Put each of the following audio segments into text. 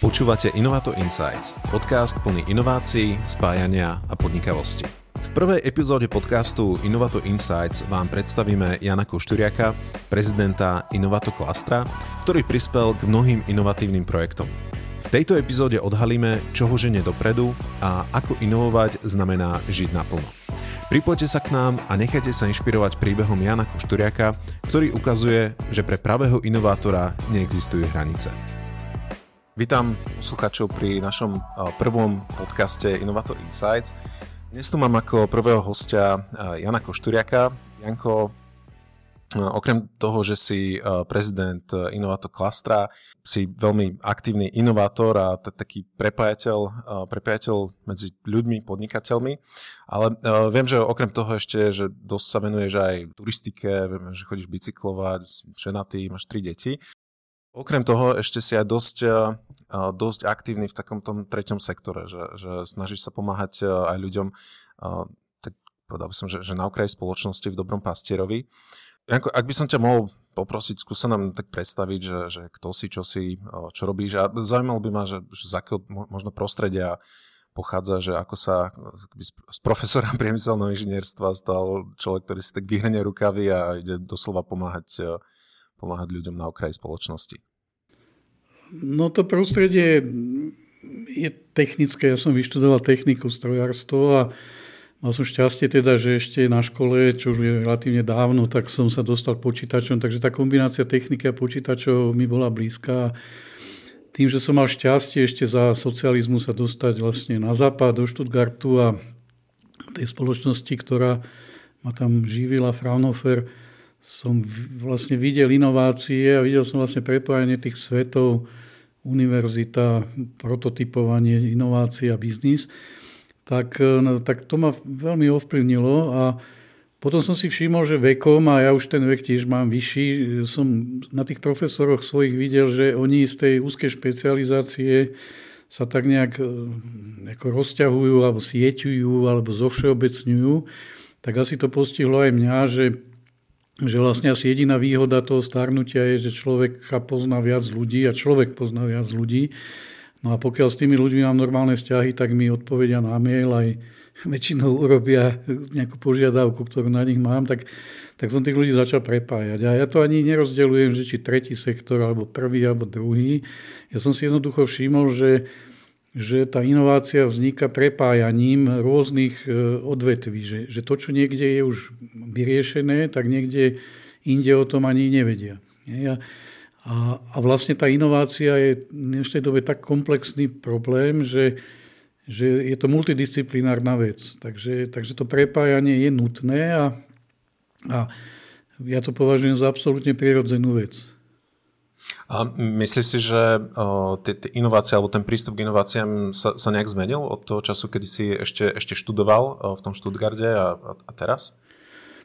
Počúvate Innovato Insights, podcast plný inovácií, spájania a podnikavosti. V prvej epizóde podcastu Innovato Insights vám predstavíme Jana Košturiaka, prezidenta Innovato Klastra, ktorý prispel k mnohým inovatívnym projektom. V tejto epizóde odhalíme, čo ho žene dopredu a ako inovovať znamená žiť naplno. Pripojte sa k nám a nechajte sa inšpirovať príbehom Jana Košturiaka, ktorý ukazuje, že pre pravého inovátora neexistujú hranice. Vítam poslucháčov pri našom prvom podcaste Innovator Insights. Dnes tu mám ako prvého hostia Jana Košturiaka. Janko, okrem toho, že si prezident Innovator Klastra, si veľmi aktívny inovátor a taký prepájateľ, prepájateľ medzi ľuďmi, podnikateľmi. Ale viem, že okrem toho ešte, že dosť sa venuješ aj turistike, viem, že chodíš bicyklovať, ženatý, máš tri deti. Okrem toho ešte si aj dosť, eh, eh, dosť aktívny v takom tom treťom sektore, že, že snažíš sa pomáhať eh, aj ľuďom, tak povedal by som, že, že na okraji spoločnosti v dobrom pastierovi. Janko, ak by som ťa mohol poprosiť, skúsa nám tak predstaviť, že, že kto si, čo si, čo robíš a zaujímalo by ma, že, že z akého možno prostredia pochádza, že ako sa z profesora priemyselného inžinierstva stal človek, ktorý si tak vyhrne rukavy a ide doslova pomáhať pomáhať ľuďom na okraji spoločnosti? No to prostredie je technické. Ja som vyštudoval techniku strojárstvo a mal som šťastie teda, že ešte na škole, čo už je relatívne dávno, tak som sa dostal k počítačom. Takže tá kombinácia techniky a počítačov mi bola blízka. Tým, že som mal šťastie ešte za socializmu sa dostať vlastne na západ do Stuttgartu a tej spoločnosti, ktorá ma tam živila, Fraunhofer, som vlastne videl inovácie a videl som vlastne prepojenie tých svetov, univerzita, prototypovanie, inovácie a biznis, tak, e, no, tak to ma veľmi ovplyvnilo a potom som si všimol, že vekom, a ja už ten vek tiež mám vyšší, som na tých profesoroch svojich videl, že oni z tej úzkej špecializácie sa tak nejak nejako rozťahujú, alebo sieťujú, alebo zovšeobecňujú. Tak asi to postihlo aj mňa, že že vlastne asi jediná výhoda toho starnutia je, že človek pozná viac ľudí a človek pozná viac ľudí. No a pokiaľ s tými ľuďmi mám normálne vzťahy, tak mi odpovedia na mail aj väčšinou urobia nejakú požiadavku, ktorú na nich mám, tak, tak som tých ľudí začal prepájať. A ja to ani nerozdeľujem, že či tretí sektor, alebo prvý, alebo druhý. Ja som si jednoducho všimol, že že tá inovácia vzniká prepájaním rôznych e, odvetví, že, že to, čo niekde je už vyriešené, tak niekde inde o tom ani nevedia. A, a vlastne tá inovácia je v dnešnej dobe tak komplexný problém, že, že je to multidisciplinárna vec. Takže, takže to prepájanie je nutné a, a ja to považujem za absolútne prirodzenú vec. A myslíš si, že tie, inovácie alebo ten prístup k inováciám sa, sa nejak zmenil od toho času, kedy si ešte, ešte študoval v tom Štutgarde a, a teraz?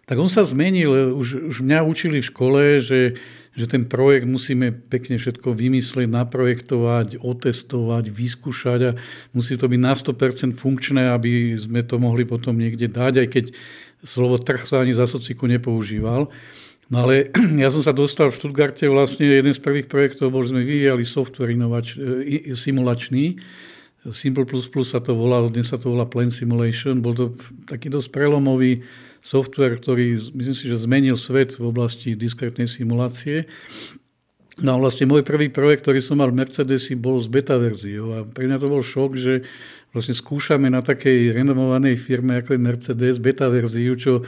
Tak on sa zmenil. Už, už mňa učili v škole, že, že ten projekt musíme pekne všetko vymyslieť, naprojektovať, otestovať, vyskúšať a musí to byť na 100% funkčné, aby sme to mohli potom niekde dať, aj keď slovo trh sa ani za sociku nepoužíval. No ale ja som sa dostal v Stuttgarte, vlastne jeden z prvých projektov bol, sme vyvíjali software inovač, e, simulačný, Simple++ sa to volalo, dnes sa to volá Plan Simulation. Bol to taký dosť prelomový software, ktorý myslím si, že zmenil svet v oblasti diskrétnej simulácie. No a vlastne môj prvý projekt, ktorý som mal v Mercedesi, bol z beta verziou. A pre mňa to bol šok, že vlastne skúšame na takej renomovanej firme ako je Mercedes beta verziu, čo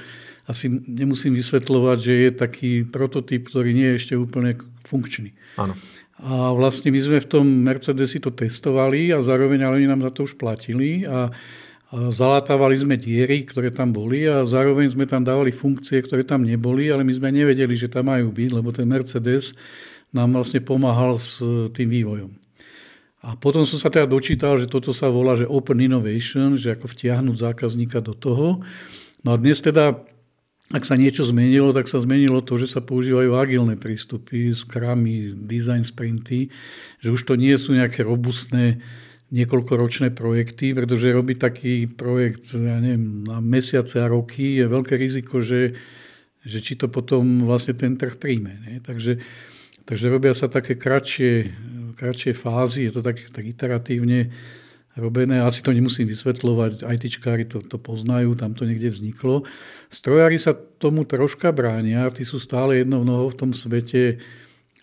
asi nemusím vysvetľovať, že je taký prototyp, ktorý nie je ešte úplne funkčný. Áno. A vlastne my sme v tom Mercedesi to testovali a zároveň ale oni nám za to už platili a, a zalátavali sme diery, ktoré tam boli a zároveň sme tam dávali funkcie, ktoré tam neboli, ale my sme nevedeli, že tam majú byť, lebo ten Mercedes nám vlastne pomáhal s tým vývojom. A potom som sa teda dočítal, že toto sa volá, že Open Innovation, že ako vtiahnuť zákazníka do toho. No a dnes teda ak sa niečo zmenilo, tak sa zmenilo to, že sa používajú agilné prístupy, skramy, design sprinty, že už to nie sú nejaké robustné niekoľkoročné projekty, pretože robiť taký projekt ja neviem, na mesiace a roky je veľké riziko, že, že či to potom vlastne ten trh príjme. Nie? Takže, takže robia sa také kratšie, kratšie fázy, je to tak, tak iteratívne robené. Asi to nemusím vysvetľovať, ITčkári to, to poznajú, tam to niekde vzniklo. Strojári sa tomu troška bránia, tí sú stále jednou nohou v tom svete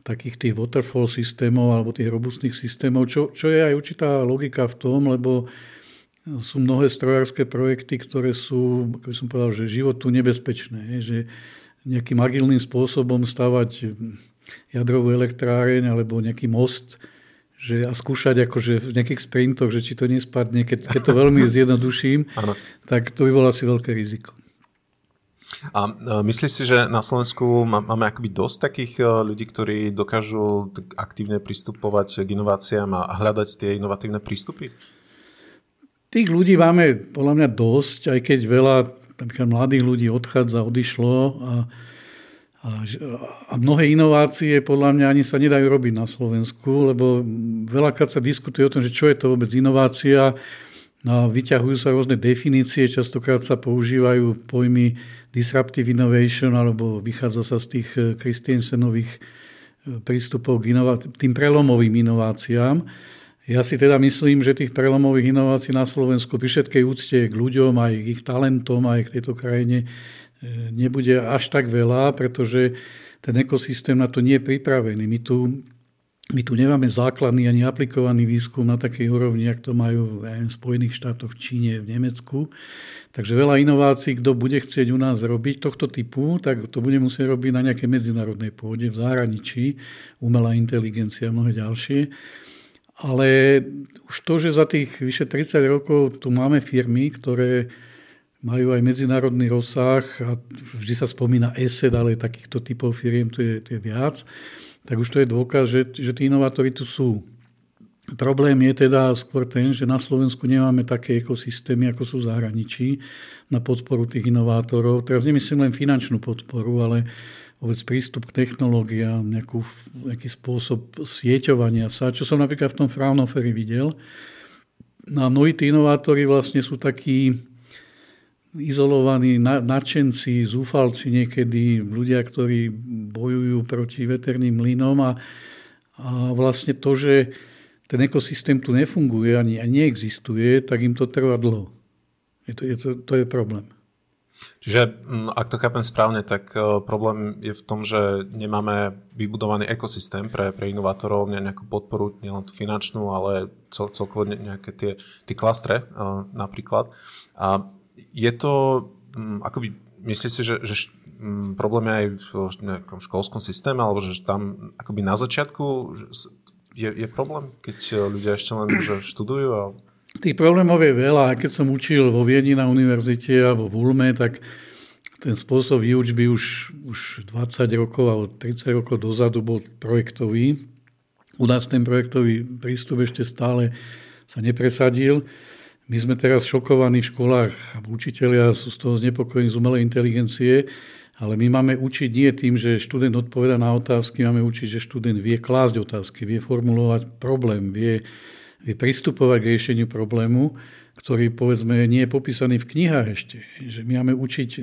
takých tých waterfall systémov alebo tých robustných systémov, čo, čo je aj určitá logika v tom, lebo sú mnohé strojárske projekty, ktoré sú, ako by som povedal, že životu nebezpečné, že nejakým agilným spôsobom stavať jadrovú elektráreň alebo nejaký most, že a skúšať akože v nejakých sprintoch, že či to nespadne, keď, keď to veľmi zjednoduším, tak to by bolo asi veľké riziko. A myslíš si, že na Slovensku máme akoby dosť takých e, ľudí, ktorí dokážu aktívne pristupovať k inováciám a hľadať tie inovatívne prístupy? Tých ľudí máme podľa mňa dosť, aj keď veľa mladých ľudí odchádza, odišlo a a, mnohé inovácie podľa mňa ani sa nedajú robiť na Slovensku, lebo veľakrát sa diskutuje o tom, že čo je to vôbec inovácia. No, vyťahujú sa rôzne definície, častokrát sa používajú pojmy disruptive innovation, alebo vychádza sa z tých eh, Christiansenových eh, prístupov k inova- tým prelomovým inováciám. Ja si teda myslím, že tých prelomových inovácií na Slovensku pri všetkej úcte k ľuďom, aj k ich talentom, aj k tejto krajine nebude až tak veľa, pretože ten ekosystém na to nie je pripravený. My tu, my tu nemáme základný ani aplikovaný výskum na takej úrovni, ak to majú v Spojených štátoch, v Číne, v Nemecku. Takže veľa inovácií, kto bude chcieť u nás robiť tohto typu, tak to bude musieť robiť na nejakej medzinárodnej pôde, v zahraničí, umelá inteligencia a mnohé ďalšie. Ale už to, že za tých vyše 30 rokov tu máme firmy, ktoré majú aj medzinárodný rozsah a vždy sa spomína ESET, ale takýchto typov firiem tu je, tu je viac, tak už to je dôkaz, že, že tí inovátori tu sú. Problém je teda skôr ten, že na Slovensku nemáme také ekosystémy, ako sú v zahraničí na podporu tých inovátorov. Teraz nemyslím len finančnú podporu, ale vôbec prístup k technológiám, nejakú, nejaký spôsob sieťovania sa, čo som napríklad v tom Fraunhoferi videl. No a mnohí tí inovátori vlastne sú takí, izolovaní nadšenci, zúfalci niekedy, ľudia, ktorí bojujú proti veterným mlynom a, a vlastne to, že ten ekosystém tu nefunguje ani, ani neexistuje, tak im to trvá dlho. Je to, je to, to je problém. Čiže mm, ak to chápem správne, tak e, problém je v tom, že nemáme vybudovaný ekosystém pre, pre inovátorov, nejakú podporu, nielen tú finančnú, ale cel, celkovo nejaké tie, tie klastre e, napríklad. A je to, um, akoby, myslíš si, že, že um, problém je aj v nejakom školskom systéme, alebo že tam akoby na začiatku je, je problém, keď e, ľudia ešte len že študujú? A... Tých problémov je veľa. Keď som učil vo Viedni na univerzite alebo v Ulme, tak ten spôsob výučby už, už 20 rokov alebo 30 rokov dozadu bol projektový. U nás ten projektový prístup ešte stále sa nepresadil. My sme teraz šokovaní v školách. A učiteľia sú z toho znepokojení z umelej inteligencie, ale my máme učiť nie tým, že študent odpoveda na otázky, máme učiť, že študent vie klásť otázky, vie formulovať problém, vie, vie pristupovať k riešeniu problému ktorý povedzme nie je popísaný v knihách ešte. Že my máme učiť, e,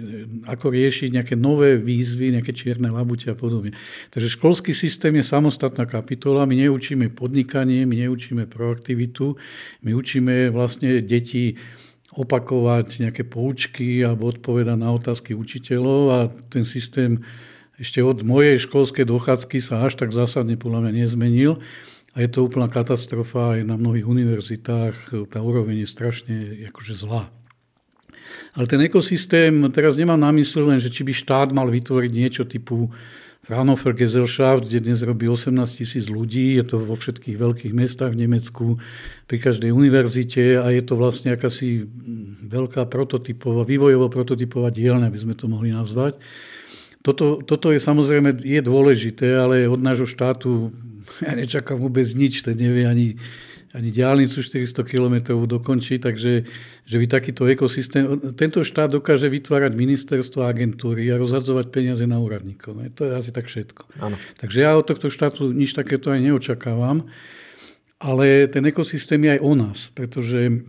ako riešiť nejaké nové výzvy, nejaké čierne labute a podobne. Takže školský systém je samostatná kapitola. My neučíme podnikanie, my neučíme proaktivitu, my učíme vlastne deti opakovať nejaké poučky alebo odpovedať na otázky učiteľov a ten systém ešte od mojej školskej dochádzky sa až tak zásadne podľa mňa nezmenil. A je to úplná katastrofa aj na mnohých univerzitách. Tá úroveň je strašne akože zlá. Ale ten ekosystém, teraz nemám na mysli len, že či by štát mal vytvoriť niečo typu Fraunhofer Gesellschaft, kde dnes robí 18 tisíc ľudí, je to vo všetkých veľkých mestách v Nemecku, pri každej univerzite a je to vlastne akási veľká prototypová, vývojovo prototypová dielňa, by sme to mohli nazvať. Toto, toto je samozrejme je dôležité, ale od nášho štátu ja nečakám vôbec nič, ten nevie ani, ani diálnicu 400 km dokončiť, takže že by takýto ekosystém, tento štát dokáže vytvárať ministerstvo a agentúry a rozhadzovať peniaze na úradníkov. To je asi tak všetko. Ano. Takže ja od tohto štátu nič takéto aj neočakávam, ale ten ekosystém je aj o nás, pretože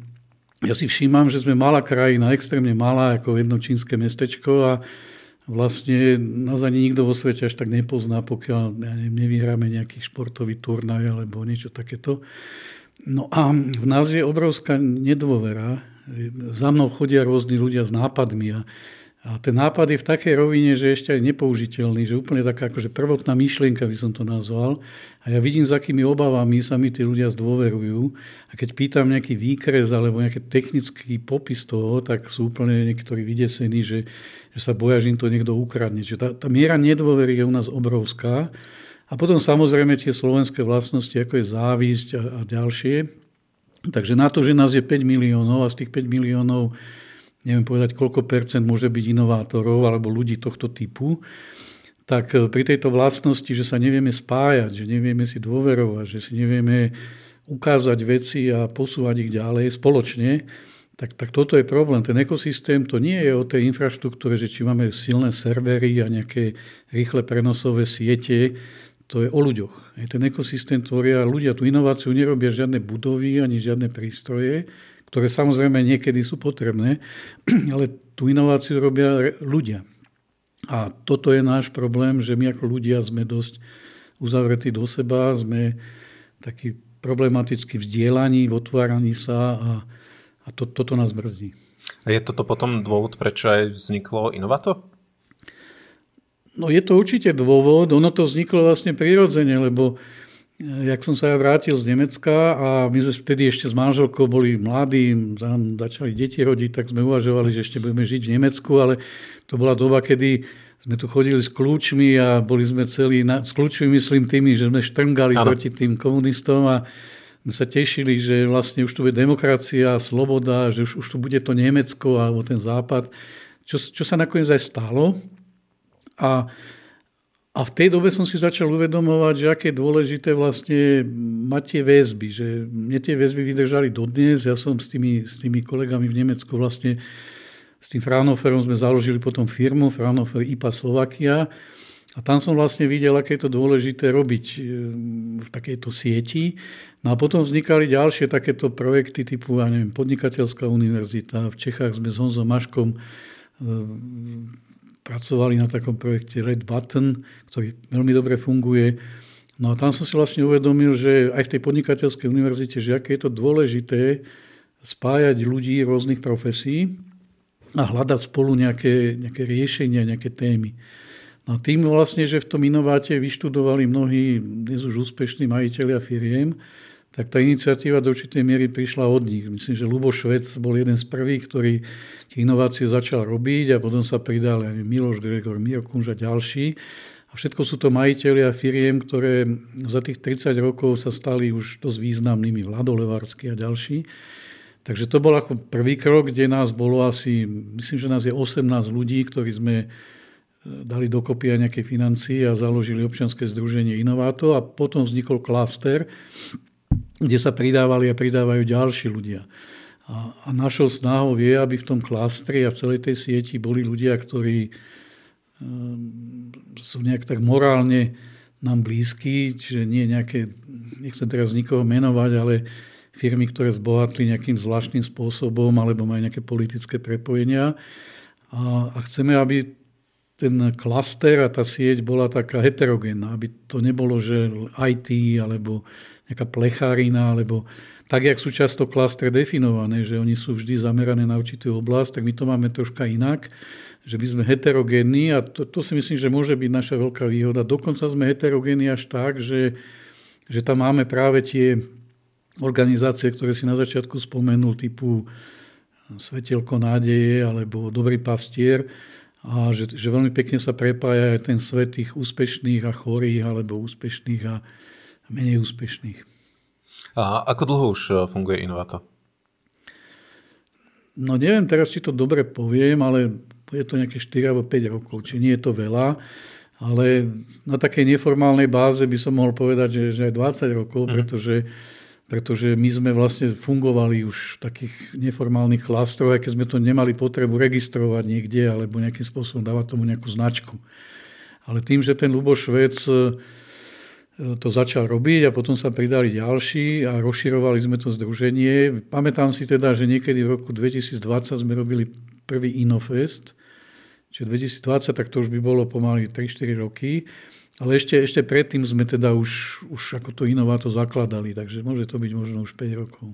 ja si všímam, že sme malá krajina, extrémne malá, ako jedno čínske mestečko a vlastne nás ani nikto vo svete až tak nepozná, pokiaľ ja neviem, nevyhráme nejaký športový turnaj alebo niečo takéto. No a v nás je obrovská nedôvera. Za mnou chodia rôzni ľudia s nápadmi a a ten nápad je v takej rovine, že ešte aj nepoužiteľný, že úplne taká akože prvotná myšlienka by som to nazval. A ja vidím, s akými obavami sa mi tí ľudia zdôverujú. A keď pýtam nejaký výkres alebo nejaký technický popis toho, tak sú úplne niektorí vydesení, že, že sa boja, že im to niekto ukradne. Čiže tá, tá miera nedôvery je u nás obrovská. A potom samozrejme tie slovenské vlastnosti, ako je závisť a, a ďalšie. Takže na to, že nás je 5 miliónov a z tých 5 miliónov neviem povedať, koľko percent môže byť inovátorov alebo ľudí tohto typu, tak e, pri tejto vlastnosti, že sa nevieme spájať, že nevieme si dôverovať, že si nevieme ukázať veci a posúvať ich ďalej spoločne, tak, tak toto je problém. Ten ekosystém to nie je o tej infraštruktúre, že či máme silné servery a nejaké rýchle prenosové siete, to je o ľuďoch. Ten ekosystém tvoria ľudia. Tú inováciu nerobia žiadne budovy ani žiadne prístroje, ktoré samozrejme niekedy sú potrebné, ale tú inováciu robia ľudia. A toto je náš problém, že my ako ľudia sme dosť uzavretí do seba, sme takí problematicky vzdielaní, v otváraní sa a, a to, toto nás brzdí. A je toto potom dôvod, prečo aj vzniklo Inovato? No je to určite dôvod, ono to vzniklo vlastne prirodzene, lebo jak som sa ja vrátil z Nemecka a my sme vtedy ešte s manželkou boli mladí, začali deti rodiť, tak sme uvažovali, že ešte budeme žiť v Nemecku, ale to bola doba, kedy sme tu chodili s kľúčmi a boli sme celí, na, s kľúčmi myslím tými, že sme štrngali ano. proti tým komunistom a sme sa tešili, že vlastne už tu bude demokracia, sloboda, že už, už tu bude to Nemecko alebo ten západ, čo, čo sa nakoniec aj stalo. A a v tej dobe som si začal uvedomovať, že aké dôležité vlastne mať tie väzby. Že mne tie väzby vydržali dodnes. Ja som s tými, s tými kolegami v Nemecku vlastne s tým Fraunhoferom sme založili potom firmu Fraunhofer IPA Slovakia. A tam som vlastne videl, aké je to dôležité robiť e, v takejto sieti. No a potom vznikali ďalšie takéto projekty typu, ja neviem, Podnikateľská univerzita. V Čechách sme s Honzom Maškom e, pracovali na takom projekte Red Button, ktorý veľmi dobre funguje. No a tam som si vlastne uvedomil, že aj v tej podnikateľskej univerzite, že aké je to dôležité spájať ľudí rôznych profesí a hľadať spolu nejaké, nejaké riešenia, nejaké témy. No a tým vlastne, že v tom inováte vyštudovali mnohí dnes už úspešní majiteľia firiem, tak tá iniciatíva do určitej miery prišla od nich. Myslím, že Lubo Švec bol jeden z prvých, ktorý tie inovácie začal robiť a potom sa pridal aj Miloš Gregor, Miro a ďalší. A všetko sú to majiteľia firiem, ktoré za tých 30 rokov sa stali už dosť významnými, Vlado Levarsky a ďalší. Takže to bol ako prvý krok, kde nás bolo asi, myslím, že nás je 18 ľudí, ktorí sme dali dokopy aj nejaké financie a založili občianske združenie Inováto a potom vznikol klaster, kde sa pridávali a pridávajú ďalší ľudia. A, a našou snahou je, aby v tom klastri a v celej tej sieti boli ľudia, ktorí um, sú nejak tak morálne nám blízky, čiže nie nejaké, nechcem teraz nikoho menovať, ale firmy, ktoré zbohatli nejakým zvláštnym spôsobom alebo majú nejaké politické prepojenia. A, a chceme, aby ten klaster a tá sieť bola taká heterogénna, aby to nebolo, že IT alebo nejaká plechárina, alebo tak, jak sú často klastre definované, že oni sú vždy zamerané na určitú oblasť, tak my to máme troška inak, že my sme heterogénni a to, to si myslím, že môže byť naša veľká výhoda. Dokonca sme heterogénni až tak, že, že tam máme práve tie organizácie, ktoré si na začiatku spomenul, typu Svetelko nádeje alebo Dobrý pastier, a že, že veľmi pekne sa prepája aj ten svet tých úspešných a chorých alebo úspešných a menej úspešných. A ako dlho už e, funguje Innovato? No neviem teraz, či to dobre poviem, ale je to nejaké 4 alebo 5 rokov, či nie je to veľa. Ale na takej neformálnej báze by som mohol povedať, že, že aj 20 rokov, mm. Pretože, my sme vlastne fungovali už v takých neformálnych klastroch, aj keď sme to nemali potrebu registrovať niekde alebo nejakým spôsobom dávať tomu nejakú značku. Ale tým, že ten Luboš Švec to začal robiť a potom sa pridali ďalší a rozširovali sme to združenie. Pamätám si teda, že niekedy v roku 2020 sme robili prvý Innofest, Čiže 2020, tak to už by bolo pomaly 3-4 roky. Ale ešte, ešte predtým sme teda už, už ako to inováto zakladali, takže môže to byť možno už 5 rokov.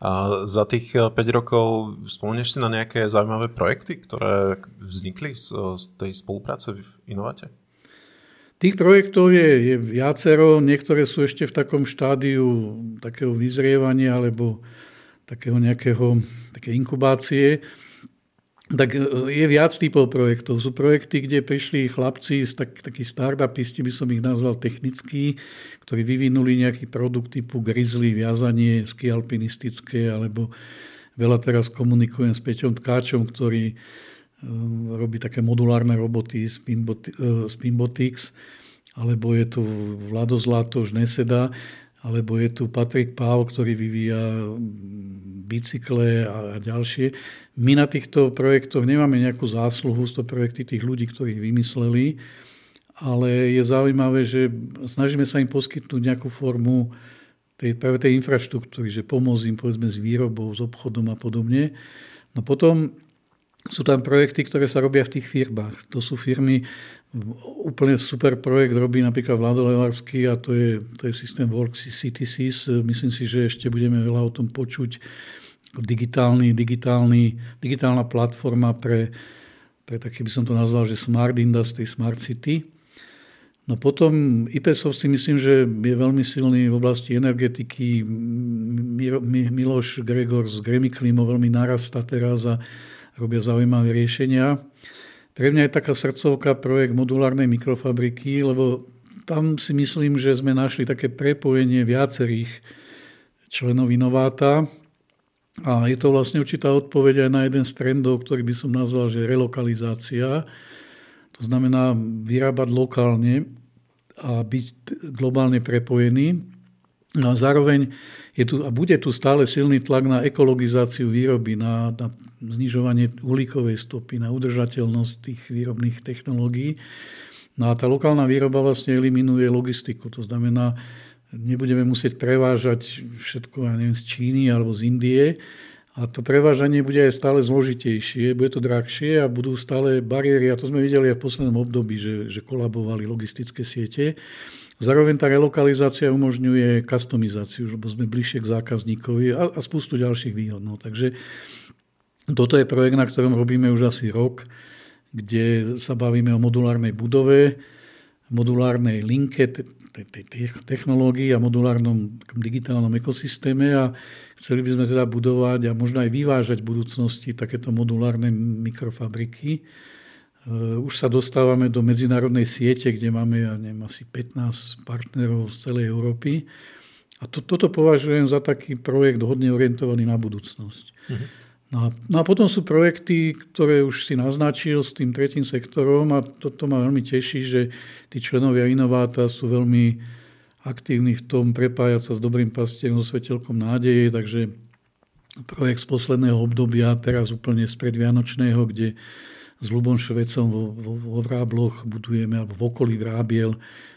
A za tých 5 eh, rokov spomnieš si na nejaké zaujímavé projekty, ktoré vznikli z, z tej spolupráce v Inováte? Tých projektov je, je viacero, niektoré sú ešte v takom štádiu takého vyzrievania alebo takého nejakého, také inkubácie. Tak e, je viac typov projektov. Sú projekty, kde prišli chlapci, tak, takí startupisti, by som ich nazval technickí, ktorí vyvinuli nejaký produkt typu grizzly, viazanie, ski alpinistické, alebo veľa teraz komunikujem s Peťom Tkáčom, ktorý Ehm, robí také modulárne roboty Spinbotics, ehm, alebo je tu Vlado Zlato, Neseda, alebo je tu Patrik Pau, ktorý vyvíja mm, bicykle a ďalšie. My na týchto projektoch nemáme nejakú zásluhu, z to projekty tých ľudí, ktorí vymysleli, ale je zaujímavé, že snažíme sa im poskytnúť nejakú formu tej, práve tej infraštruktúry, že pomôcť im povedzme s výrobou, s obchodom a podobne. No potom sú tam projekty, ktoré sa robia v tých firmách. To sú firmy, úplne super projekt robí napríklad Vlado Levarsky a to je, to je systém Works CTCs. Myslím si, že ešte budeme veľa o tom počuť. Digitálny, digitálny, digitálna platforma pre, pre také by som to nazval, že Smart Industry, Smart City. No potom IPSOF si myslím, že je veľmi silný v oblasti energetiky. Miloš Gregor z Gremiclimo veľmi narastá teraz a robia zaujímavé riešenia. Pre mňa je taká srdcovka projekt modulárnej mikrofabriky, lebo tam si myslím, že sme našli také prepojenie viacerých členov Inováta a je to vlastne určitá odpoveď aj na jeden z trendov, ktorý by som nazval, že relokalizácia. To znamená vyrábať lokálne a byť globálne prepojený. No a zároveň je tu, a bude tu stále silný tlak na ekologizáciu výroby, na, na znižovanie uhlíkovej stopy, na udržateľnosť tých výrobných technológií. No a tá lokálna výroba vlastne eliminuje logistiku. To znamená, nebudeme musieť prevážať všetko, ja neviem, z Číny alebo z Indie, a to prevážanie bude aj stále zložitejšie, bude to drahšie a budú stále bariéry. A to sme videli aj v poslednom období, že, že kolabovali logistické siete. Zároveň tá relokalizácia umožňuje customizáciu, lebo sme bližšie k zákazníkovi a, a spustu ďalších výhod. No, takže toto je projekt, na ktorom robíme už asi rok, kde sa bavíme o modulárnej budove, modulárnej linke technológií a modulárnom digitálnom ekosystéme a chceli by sme teda budovať a možno aj vyvážať v budúcnosti takéto modulárne mikrofabriky, už sa dostávame do medzinárodnej siete, kde máme ja neviem, asi 15 partnerov z celej Európy. A to, toto považujem za taký projekt hodne orientovaný na budúcnosť. Uh-huh. No, a, no a potom sú projekty, ktoré už si naznačil s tým tretím sektorom a toto ma veľmi teší, že tí členovia Inováta sú veľmi aktívni v tom prepájať sa s dobrým pastierom, so svetelkom nádeje, takže projekt z posledného obdobia, teraz úplne z predvianočného, kde s Lubom Švecom vo, vo, vo Vrábloch budujeme, alebo v okolí Vrábiel,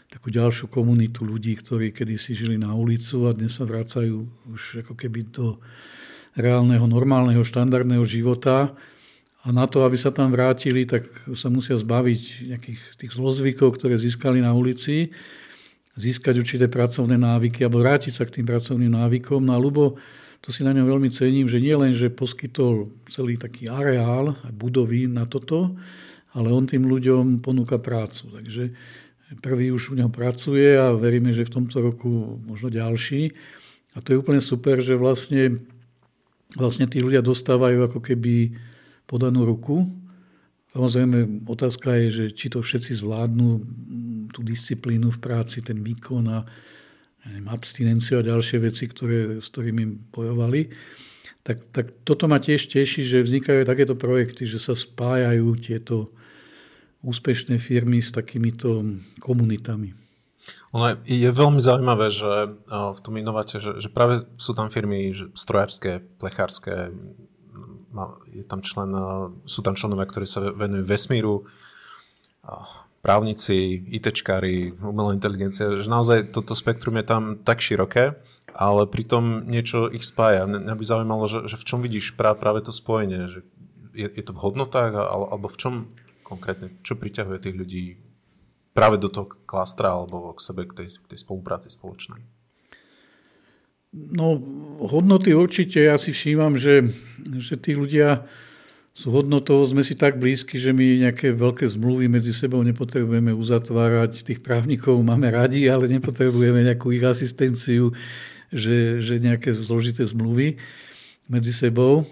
takú ďalšiu komunitu ľudí, ktorí kedysi žili na ulicu a dnes sa vracajú už ako keby do reálneho, normálneho, štandardného života. A na to, aby sa tam vrátili, tak sa musia zbaviť nejakých tých zlozvykov, ktoré získali na ulici, získať určité pracovné návyky alebo vrátiť sa k tým pracovným návykom. No a Lubo to si na ňom veľmi cením, že nie len, že poskytol celý taký areál a budovy na toto, ale on tým ľuďom ponúka prácu. Takže prvý už u neho pracuje a veríme, že v tomto roku možno ďalší. A to je úplne super, že vlastne, vlastne tí ľudia dostávajú ako keby podanú ruku. Samozrejme, otázka je, že či to všetci zvládnu, tú disciplínu v práci, ten výkon a abstinenciu a ďalšie veci, ktoré, s ktorými bojovali. Tak, tak toto ma tiež teší, že vznikajú takéto projekty, že sa spájajú tieto úspešné firmy s takýmito komunitami. Ono je, veľmi zaujímavé, že v tom inováte, že, že práve sú tam firmy strojárske, plechárske, je tam člen, sú tam členovia, ktorí sa venujú vesmíru, právnici, ITčkári, umelá inteligencia, že naozaj toto spektrum je tam tak široké, ale pritom niečo ich spája. Mňa by zaujímalo, že, že v čom vidíš práve, práve to spojenie, že je, je to v hodnotách alebo v čom konkrétne? Čo priťahuje tých ľudí práve do toho klastra alebo k sebe, k tej, k tej spolupráci spoločnej? No, hodnoty určite. Ja si všímam, že, že tí ľudia sú hodnotou, sme si tak blízki, že my nejaké veľké zmluvy medzi sebou nepotrebujeme uzatvárať. Tých právnikov máme radi, ale nepotrebujeme nejakú ich asistenciu, že, že nejaké zložité zmluvy medzi sebou.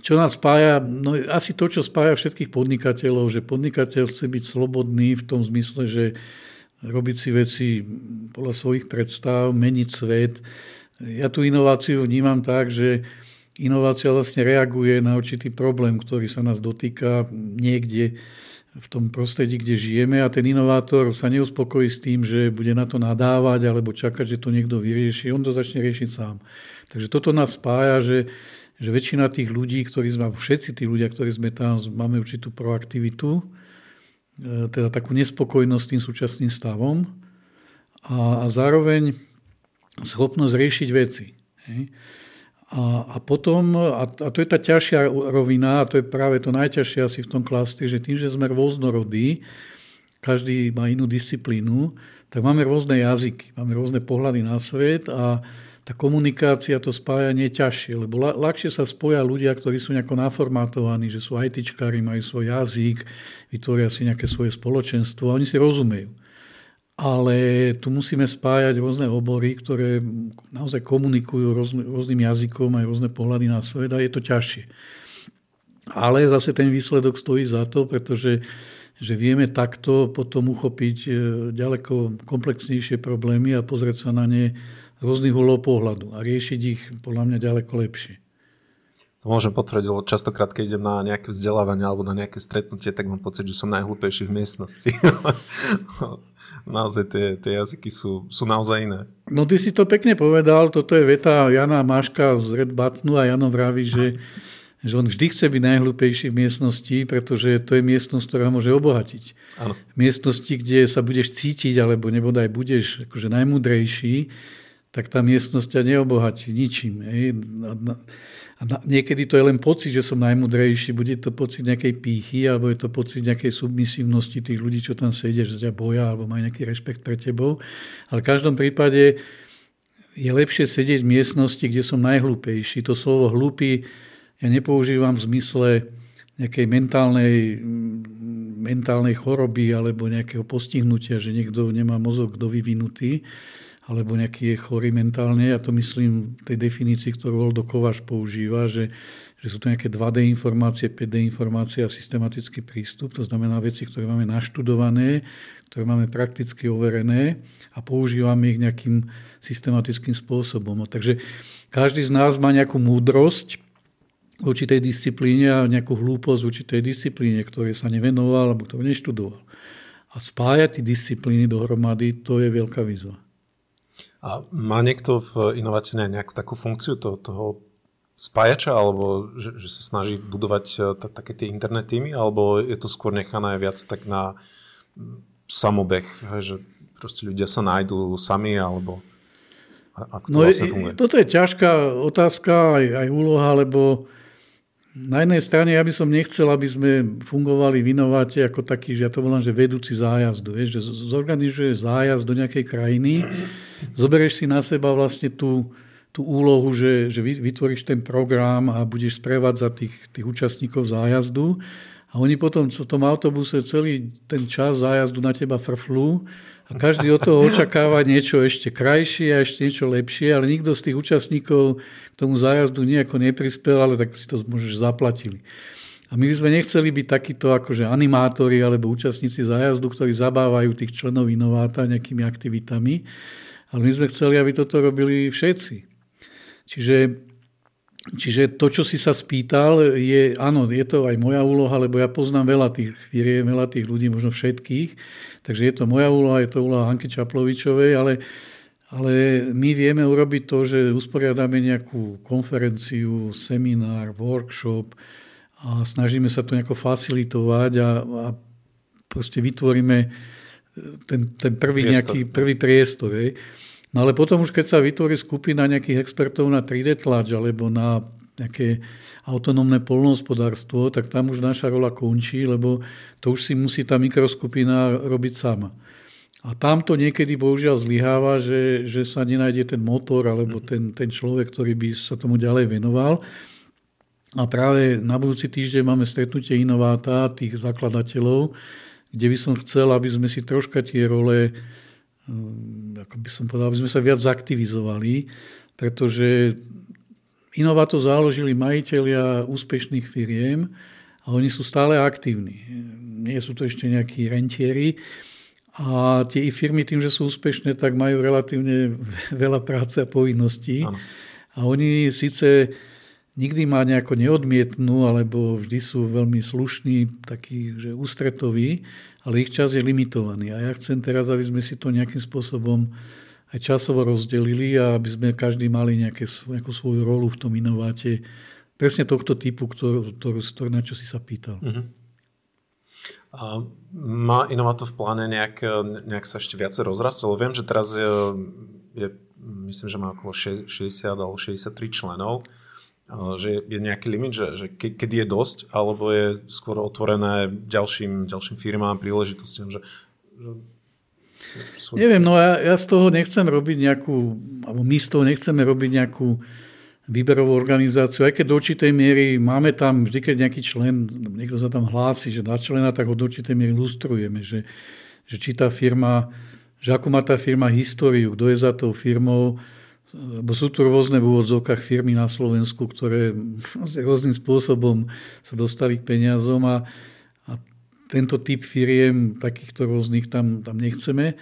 Čo nás spája? No asi to, čo spája všetkých podnikateľov, že podnikateľ chce byť slobodný v tom zmysle, že robiť si veci podľa svojich predstav, meniť svet. Ja tú inováciu vnímam tak, že inovácia vlastne reaguje na určitý problém, ktorý sa nás dotýka niekde v tom prostredí, kde žijeme a ten inovátor sa neuspokojí s tým, že bude na to nadávať alebo čakať, že to niekto vyrieši. On to začne riešiť sám. Takže toto nás spája, že, že väčšina tých ľudí, ktorí sme, všetci tí ľudia, ktorí sme tam, máme určitú proaktivitu, e, teda takú nespokojnosť s tým súčasným stavom a, a zároveň schopnosť riešiť veci. Hej. A, a potom, a, a to je tá ťažšia rovina, a to je práve to najťažšie asi v tom klastri, že tým, že sme rôznorodí, každý má inú disciplínu, tak máme rôzne jazyky, máme rôzne pohľady na svet a tá komunikácia, to spájanie je ťažšie, lebo ľahšie sa spoja ľudia, ktorí sú nejako naformátovaní, že sú ITčkári, majú svoj jazyk, vytvoria si nejaké svoje spoločenstvo a oni si rozumejú ale tu musíme spájať rôzne obory, ktoré naozaj komunikujú rôzny, rôznym jazykom aj rôzne pohľady na svet a je to ťažšie. Ale zase ten výsledok stojí za to, pretože že vieme takto potom uchopiť e, ďaleko komplexnejšie problémy a pozrieť sa na ne rôznych uhlov pohľadu a riešiť ich podľa mňa ďaleko lepšie. To môžem potvrdiť, lebo častokrát, keď idem na nejaké vzdelávanie alebo na nejaké stretnutie, tak mám pocit, že som najhlúpejší v miestnosti. naozaj tie, tie jazyky sú, sú naozaj iné. No ty si to pekne povedal, toto je veta Jana Máška z Red Batnu a Jano vraví, že, že on vždy chce byť najhlúpejší v miestnosti, pretože to je miestnosť, ktorá môže obohatiť. Ano. V miestnosti, kde sa budeš cítiť, alebo nebodaj budeš akože najmudrejší, tak tá miestnosť ťa neobohatí ničím. Hej. A niekedy to je len pocit, že som najmudrejší, bude to pocit nejakej pýchy, alebo je to pocit nejakej submisívnosti tých ľudí, čo tam sedia, že ťa boja, alebo majú nejaký rešpekt pre tebou. Ale v každom prípade je lepšie sedieť v miestnosti, kde som najhlúpejší. To slovo hlúpy ja nepoužívam v zmysle nejakej mentálnej, mentálnej choroby alebo nejakého postihnutia, že niekto nemá mozog dovyvinutý, alebo nejaký je chorý mentálne. Ja to myslím tej definícii, ktorú Oldo Kováš používa, že, že sú to nejaké 2D informácie, 5D informácie a systematický prístup. To znamená veci, ktoré máme naštudované, ktoré máme prakticky overené a používame ich nejakým systematickým spôsobom. Takže každý z nás má nejakú múdrosť v určitej disciplíne a nejakú hlúposť v určitej disciplíne, ktoré sa nevenoval alebo ktorú neštudoval. A spájať tie disciplíny dohromady, to je veľká výzva. A má niekto v inovácii nejakú takú funkciu toho, toho spájača, alebo že, že sa snaží budovať e, t- také tie internet týmy, alebo je to skôr nechané viac tak na samobeh, že proste ľudia sa nájdú sami, alebo ako to no, vlastne funguje? Toto je ťažká otázka, aj, aj úloha, lebo na jednej strane ja by som nechcel, aby sme fungovali v inováte ako taký, že ja to volám, že vedúci zájazdu. Vieš, že zorganizuje zájazd do nejakej krajiny, zoberieš si na seba vlastne tú, tú úlohu, že, že vytvoríš ten program a budeš sprevádzať tých, tých účastníkov zájazdu a oni potom v tom autobuse celý ten čas zájazdu na teba frflú a každý od toho očakáva niečo ešte krajšie a ešte niečo lepšie, ale nikto z tých účastníkov k tomu zájazdu nejako neprispel, ale tak si to môžeš zaplatili. A my by sme nechceli byť takíto akože animátori alebo účastníci zájazdu, ktorí zabávajú tých členov inováta nejakými aktivitami, ale my sme chceli, aby toto robili všetci. Čiže, čiže to, čo si sa spýtal, je, áno, je to aj moja úloha, lebo ja poznám veľa tých firiem, veľa tých ľudí, možno všetkých. Takže je to moja úloha, je to úloha Hanky Čaplovičovej, ale, ale my vieme urobiť to, že usporiadáme nejakú konferenciu, seminár, workshop a snažíme sa to nejako facilitovať a, a proste vytvoríme ten, ten prvý, priestor. nejaký, prvý priestor. Hej. No ale potom už keď sa vytvorí skupina nejakých expertov na 3D tlač alebo na nejaké autonómne polnohospodárstvo, tak tam už naša rola končí, lebo to už si musí tá mikroskupina robiť sama. A tam to niekedy bohužiaľ zlyháva, že, že sa nenájde ten motor alebo mhm. ten, ten človek, ktorý by sa tomu ďalej venoval. A práve na budúci týždeň máme stretnutie inováta, tých zakladateľov, kde by som chcel, aby sme si troška tie role, ako by som povedal, aby sme sa viac zaktivizovali, pretože inováto založili majiteľia úspešných firiem a oni sú stále aktívni. Nie sú to ešte nejakí rentieri, a tie firmy tým, že sú úspešné, tak majú relatívne veľa práce a povinností. Ano. A oni síce nikdy ma nejako neodmietnú, alebo vždy sú veľmi slušní, takí, že ústretoví, ale ich čas je limitovaný. A ja chcem teraz, aby sme si to nejakým spôsobom aj časovo rozdelili a aby sme každý mali nejaké, nejakú svoju rolu v tom inováte, presne tohto typu, ktorú, ktorú, na čo si sa pýtal. Uh-huh. A má Inovato v pláne nejak, nejak sa ešte viacej rozrasť? Lebo viem, že teraz je, je myslím, že má okolo 60 alebo 63 členov že je nejaký limit, že, že ke, kedy je dosť, alebo je skôr otvorené ďalším, ďalším firmám, príležitostiam, že, že Svoj... Neviem, no ja, ja z toho nechcem robiť nejakú, alebo my z toho nechceme robiť nejakú výberovú organizáciu, aj keď do určitej miery máme tam, vždy keď nejaký člen, niekto sa tam hlási, že na člena, tak ho do určitej miery ilustrujeme, že, že či tá firma, že ako má tá firma históriu, kto je za tou firmou, lebo sú tu rôzne v úvodzovkách firmy na Slovensku, ktoré rôznym spôsobom sa dostali k peniazom a, a tento typ firiem, takýchto rôznych tam, tam nechceme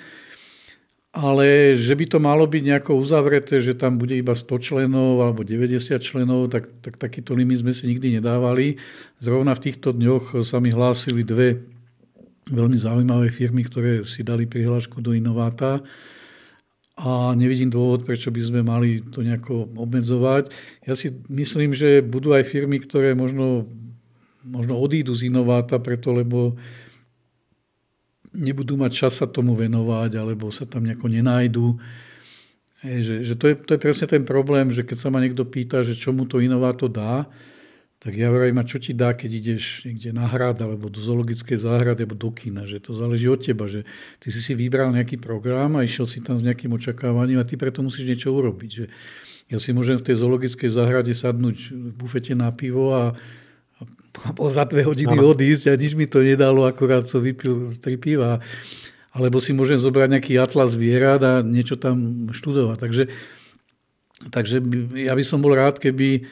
ale že by to malo byť nejako uzavreté, že tam bude iba 100 členov alebo 90 členov, tak, tak takýto limit sme si nikdy nedávali. Zrovna v týchto dňoch sa mi hlásili dve veľmi zaujímavé firmy, ktoré si dali prihlášku do Inováta a nevidím dôvod, prečo by sme mali to nejako obmedzovať. Ja si myslím, že budú aj firmy, ktoré možno, možno odídu z Inováta, preto lebo nebudú mať čas sa tomu venovať, alebo sa tam nejako nenajdu. Hej, že, že to, je, to je presne ten problém, že keď sa ma niekto pýta, že čo mu to inováto dá, tak ja hovorím, a čo ti dá, keď ideš niekde na hrad, alebo do zoologickej záhrady, alebo do kina, že to záleží od teba, že ty si si vybral nejaký program a išiel si tam s nejakým očakávaním a ty preto musíš niečo urobiť. Že ja si môžem v tej zoologickej záhrade sadnúť v bufete na pivo a a za dve hodiny ano. odísť a nič mi to nedalo, akurát som vypil tri piva. Alebo si môžem zobrať nejaký atlas zvierat a niečo tam študovať. Takže, takže ja by som bol rád, keby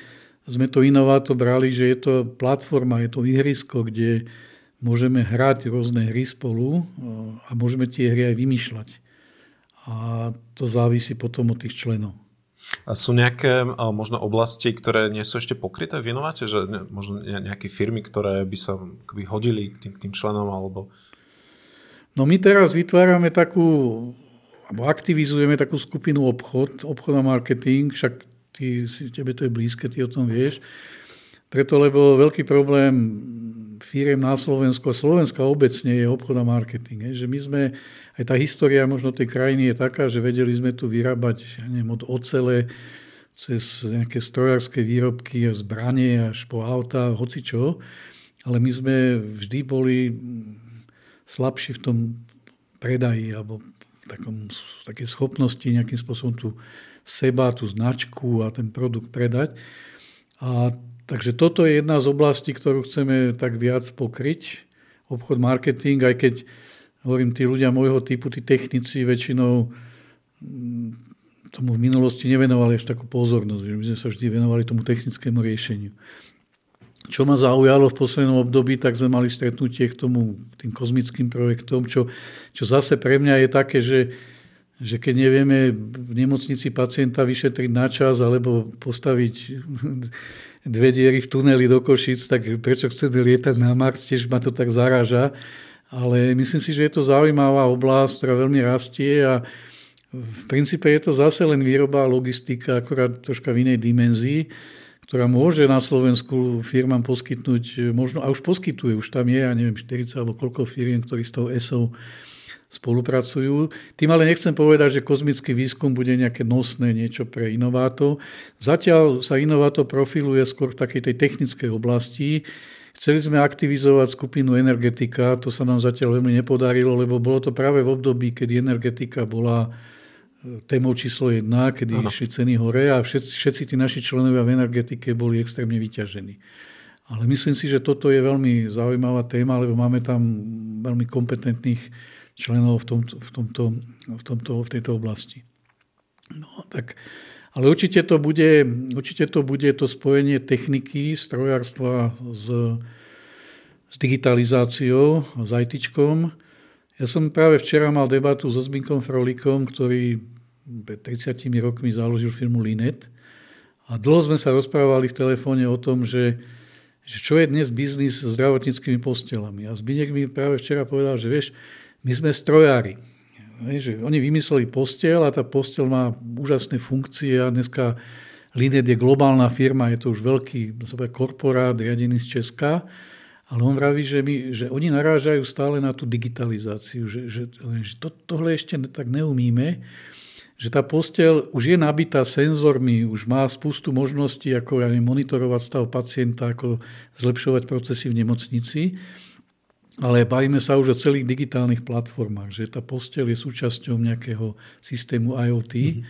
sme to inováto brali, že je to platforma, je to ihrisko, kde môžeme hrať rôzne hry spolu a môžeme tie hry aj vymýšľať. A to závisí potom od tých členov. A sú nejaké možno oblasti, ktoré nie sú ešte pokryté v inováte? Že možno nejaké firmy, ktoré by sa by hodili k tým, k tým členom? Alebo... No my teraz vytvárame takú, alebo aktivizujeme takú skupinu obchod, obchod a marketing, však ty, tebe to je blízke, ty o tom vieš. Preto, lebo veľký problém firiem na Slovensku a Slovenska obecne je obchod a marketing. Je, že my sme, aj tá história možno tej krajiny je taká, že vedeli sme tu vyrábať ja neviem, od ocele cez nejaké strojárske výrobky, zbranie až po auta, hoci čo. Ale my sme vždy boli slabší v tom predaji alebo v takom, v takej schopnosti nejakým spôsobom tú seba, tú značku a ten produkt predať. A Takže toto je jedna z oblastí, ktorú chceme tak viac pokryť. Obchod, marketing, aj keď hovorím, tí ľudia môjho typu, tí technici väčšinou mm, tomu v minulosti nevenovali až takú pozornosť. Že my sme sa vždy venovali tomu technickému riešeniu. Čo ma zaujalo v poslednom období, tak sme mali stretnutie k tomu, tým kozmickým projektom, čo, čo zase pre mňa je také, že, že keď nevieme v nemocnici pacienta vyšetriť na čas alebo postaviť dve diery v tuneli do Košic, tak prečo chceme lietať na Mars, tiež ma to tak zaráža. Ale myslím si, že je to zaujímavá oblasť, ktorá veľmi rastie a v princípe je to zase len výroba a logistika, akorát troška v inej dimenzii, ktorá môže na Slovensku firmám poskytnúť, možno, a už poskytuje, už tam je, ja neviem, 40 alebo koľko firiem, ktorí s tou ESO spolupracujú. Tým ale nechcem povedať, že kozmický výskum bude nejaké nosné niečo pre inovátor. Zatiaľ sa inovátor profiluje skôr v takej tej technickej oblasti. Chceli sme aktivizovať skupinu energetika, to sa nám zatiaľ veľmi nepodarilo, lebo bolo to práve v období, kedy energetika bola e, témou číslo jedna, kedy ano. išli ceny hore a všetci, všetci tí naši členovia v energetike boli extrémne vyťažení. Ale myslím si, že toto je veľmi zaujímavá téma, lebo máme tam veľmi kompetentných členov v, tomto, v, tomto, v, tomto, v tejto oblasti. No, tak, ale určite to, bude, určite to bude to spojenie techniky, strojárstva s, s digitalizáciou, s IT. Ja som práve včera mal debatu so Zbinkom Frolikom, ktorý pred 30 rokmi založil firmu Linet. A dlho sme sa rozprávali v telefóne o tom, že, že čo je dnes biznis s zdravotníckými postelami. A Zbinek mi práve včera povedal, že vieš, my sme strojári. Že oni vymysleli postel a tá postel má úžasné funkcie a dneska Linet je globálna firma, je to už veľký korporát riadený z Česka, ale on vraví, že, my, že oni narážajú stále na tú digitalizáciu, že, že, že to, tohle ešte tak neumíme, že tá postel už je nabitá senzormi, už má spustu možností, ako ja monitorovať stav pacienta, ako zlepšovať procesy v nemocnici. Ale bavíme sa už o celých digitálnych platformách, že tá postel je súčasťou nejakého systému IoT. Mm-hmm.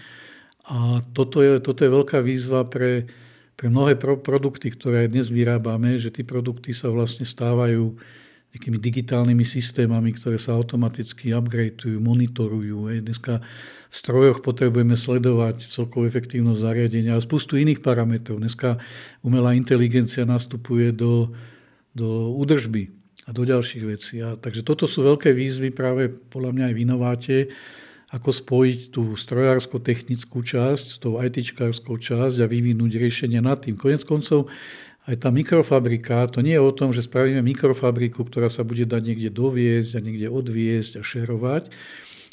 A toto je, toto je veľká výzva pre, pre mnohé pro, produkty, ktoré aj dnes vyrábame, že tie produkty sa vlastne stávajú nejakými digitálnymi systémami, ktoré sa automaticky upgradeujú, monitorujú. Dneska v strojoch potrebujeme sledovať celkovú efektívnosť zariadenia a spustu iných parametrov. Dneska umelá inteligencia nastupuje do, do údržby a do ďalších vecí. A, takže toto sú veľké výzvy práve podľa mňa aj v inováte, ako spojiť tú strojársko-technickú časť, tou ITčkárskou časť a vyvinúť riešenia nad tým. Konec koncov aj tá mikrofabrika, to nie je o tom, že spravíme mikrofabriku, ktorá sa bude dať niekde doviezť a niekde odviezť a šerovať,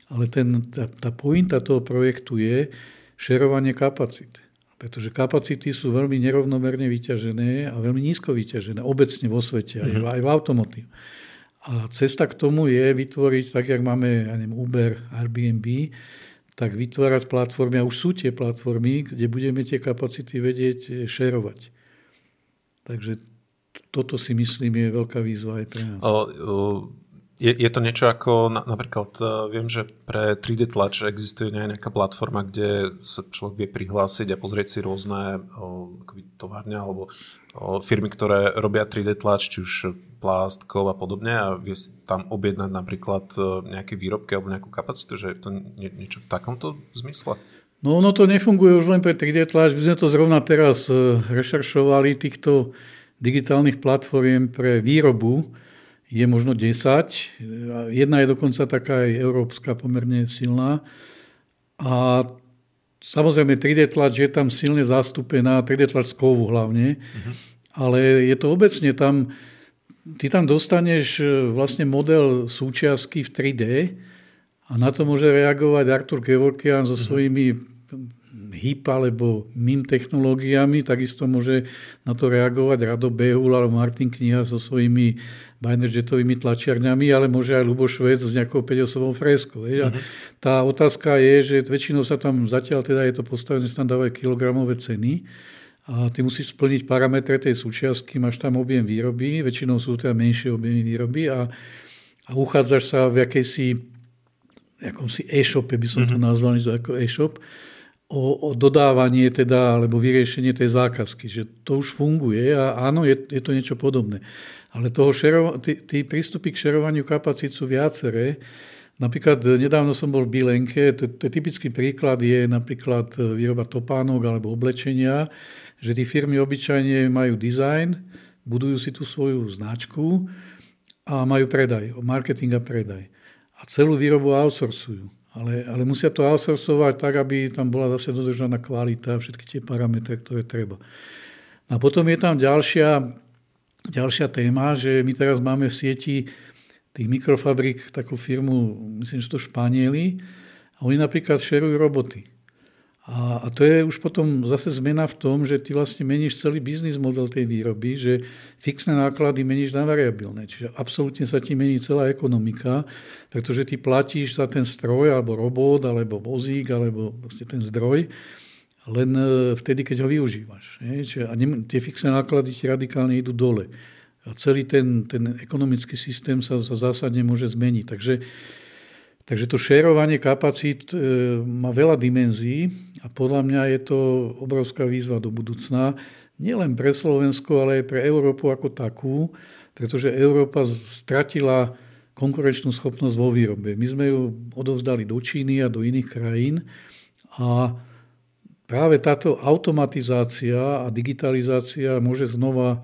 ale ten, tá, tá pointa toho projektu je šerovanie kapacity pretože kapacity sú veľmi nerovnomerne vyťažené a veľmi nízko vyťažené, obecne vo svete, mm-hmm. aj v automotív. A cesta k tomu je vytvoriť, tak jak máme ja neviem, Uber, Airbnb, tak vytvárať platformy, a už sú tie platformy, kde budeme tie kapacity vedieť eh, šerovať. Takže toto si myslím je veľká výzva aj pre nás. Je, je to niečo ako, na, napríklad uh, viem, že pre 3D tlač existuje nejaká platforma, kde sa človek vie prihlásiť a pozrieť si rôzne továrne alebo firmy, ktoré robia 3D tlač, či už plast, a podobne a vie tam objednať napríklad uh, nejaké výrobky alebo nejakú kapacitu, že je to nie, niečo v takomto zmysle? No ono to nefunguje už len pre 3D tlač. My sme to zrovna teraz rešeršovali týchto digitálnych platform pre výrobu je možno 10. Jedna je dokonca taká aj európska pomerne silná. A samozrejme 3D tlač je tam silne zastúpená, 3D tlač z kovu hlavne, uh-huh. ale je to obecne tam, ty tam dostaneš e, vlastne model súčiastky v 3D a na to môže reagovať Artur Kevorkian so uh-huh. svojimi HIP alebo MIM technológiami, takisto môže na to reagovať Rado Behul alebo Martin Kniha so svojimi binerjetovými tlačiarňami, ale môže aj Lubo Švec s nejakou 5-osobou freskou. Uh-huh. tá otázka je, že väčšinou sa tam zatiaľ teda je to postavené, tam dávajú kilogramové ceny a ty musíš splniť parametre tej súčiastky, máš tam objem výroby, väčšinou sú teda menšie objemy výroby a, a uchádzaš sa v jakejsi akomsi e-shope, by som to uh-huh. nazval, ako e-shop, o, o dodávanie teda, alebo vyriešenie tej zákazky. Že to už funguje a áno, je, je to niečo podobné. Ale toho šero, tí, tí prístupy k šerovaniu kapacít sú viaceré. Napríklad nedávno som bol v Bilenke, to, to je typický príklad, je napríklad výroba topánok alebo oblečenia, že tí firmy obyčajne majú dizajn, budujú si tú svoju značku a majú predaj, marketing a predaj. A celú výrobu outsourcujú. Ale, ale musia to outsourcovať tak, aby tam bola zase dodržaná kvalita, všetky tie parametre, ktoré treba. A potom je tam ďalšia, ďalšia téma, že my teraz máme v sieti tých mikrofabrik takú firmu, myslím, že to Španieli, a oni napríklad šerujú roboty. A, a to je už potom zase zmena v tom, že ty vlastne meníš celý biznis model tej výroby, že fixné náklady meníš na variabilné. Čiže absolútne sa ti mení celá ekonomika, pretože ty platíš za ten stroj, alebo robot, alebo vozík, alebo vlastne ten zdroj, len e, vtedy, keď ho využívaš. Čiže, a ne, tie fixné náklady ti radikálne idú dole. A celý ten, ten ekonomický systém sa, sa zásadne môže zmeniť. Takže Takže to šerovanie kapacít e, má veľa dimenzií a podľa mňa je to obrovská výzva do budúcna. Nielen pre Slovensko, ale aj pre Európu ako takú, pretože Európa stratila konkurenčnú schopnosť vo výrobe. My sme ju odovzdali do Číny a do iných krajín a práve táto automatizácia a digitalizácia môže znova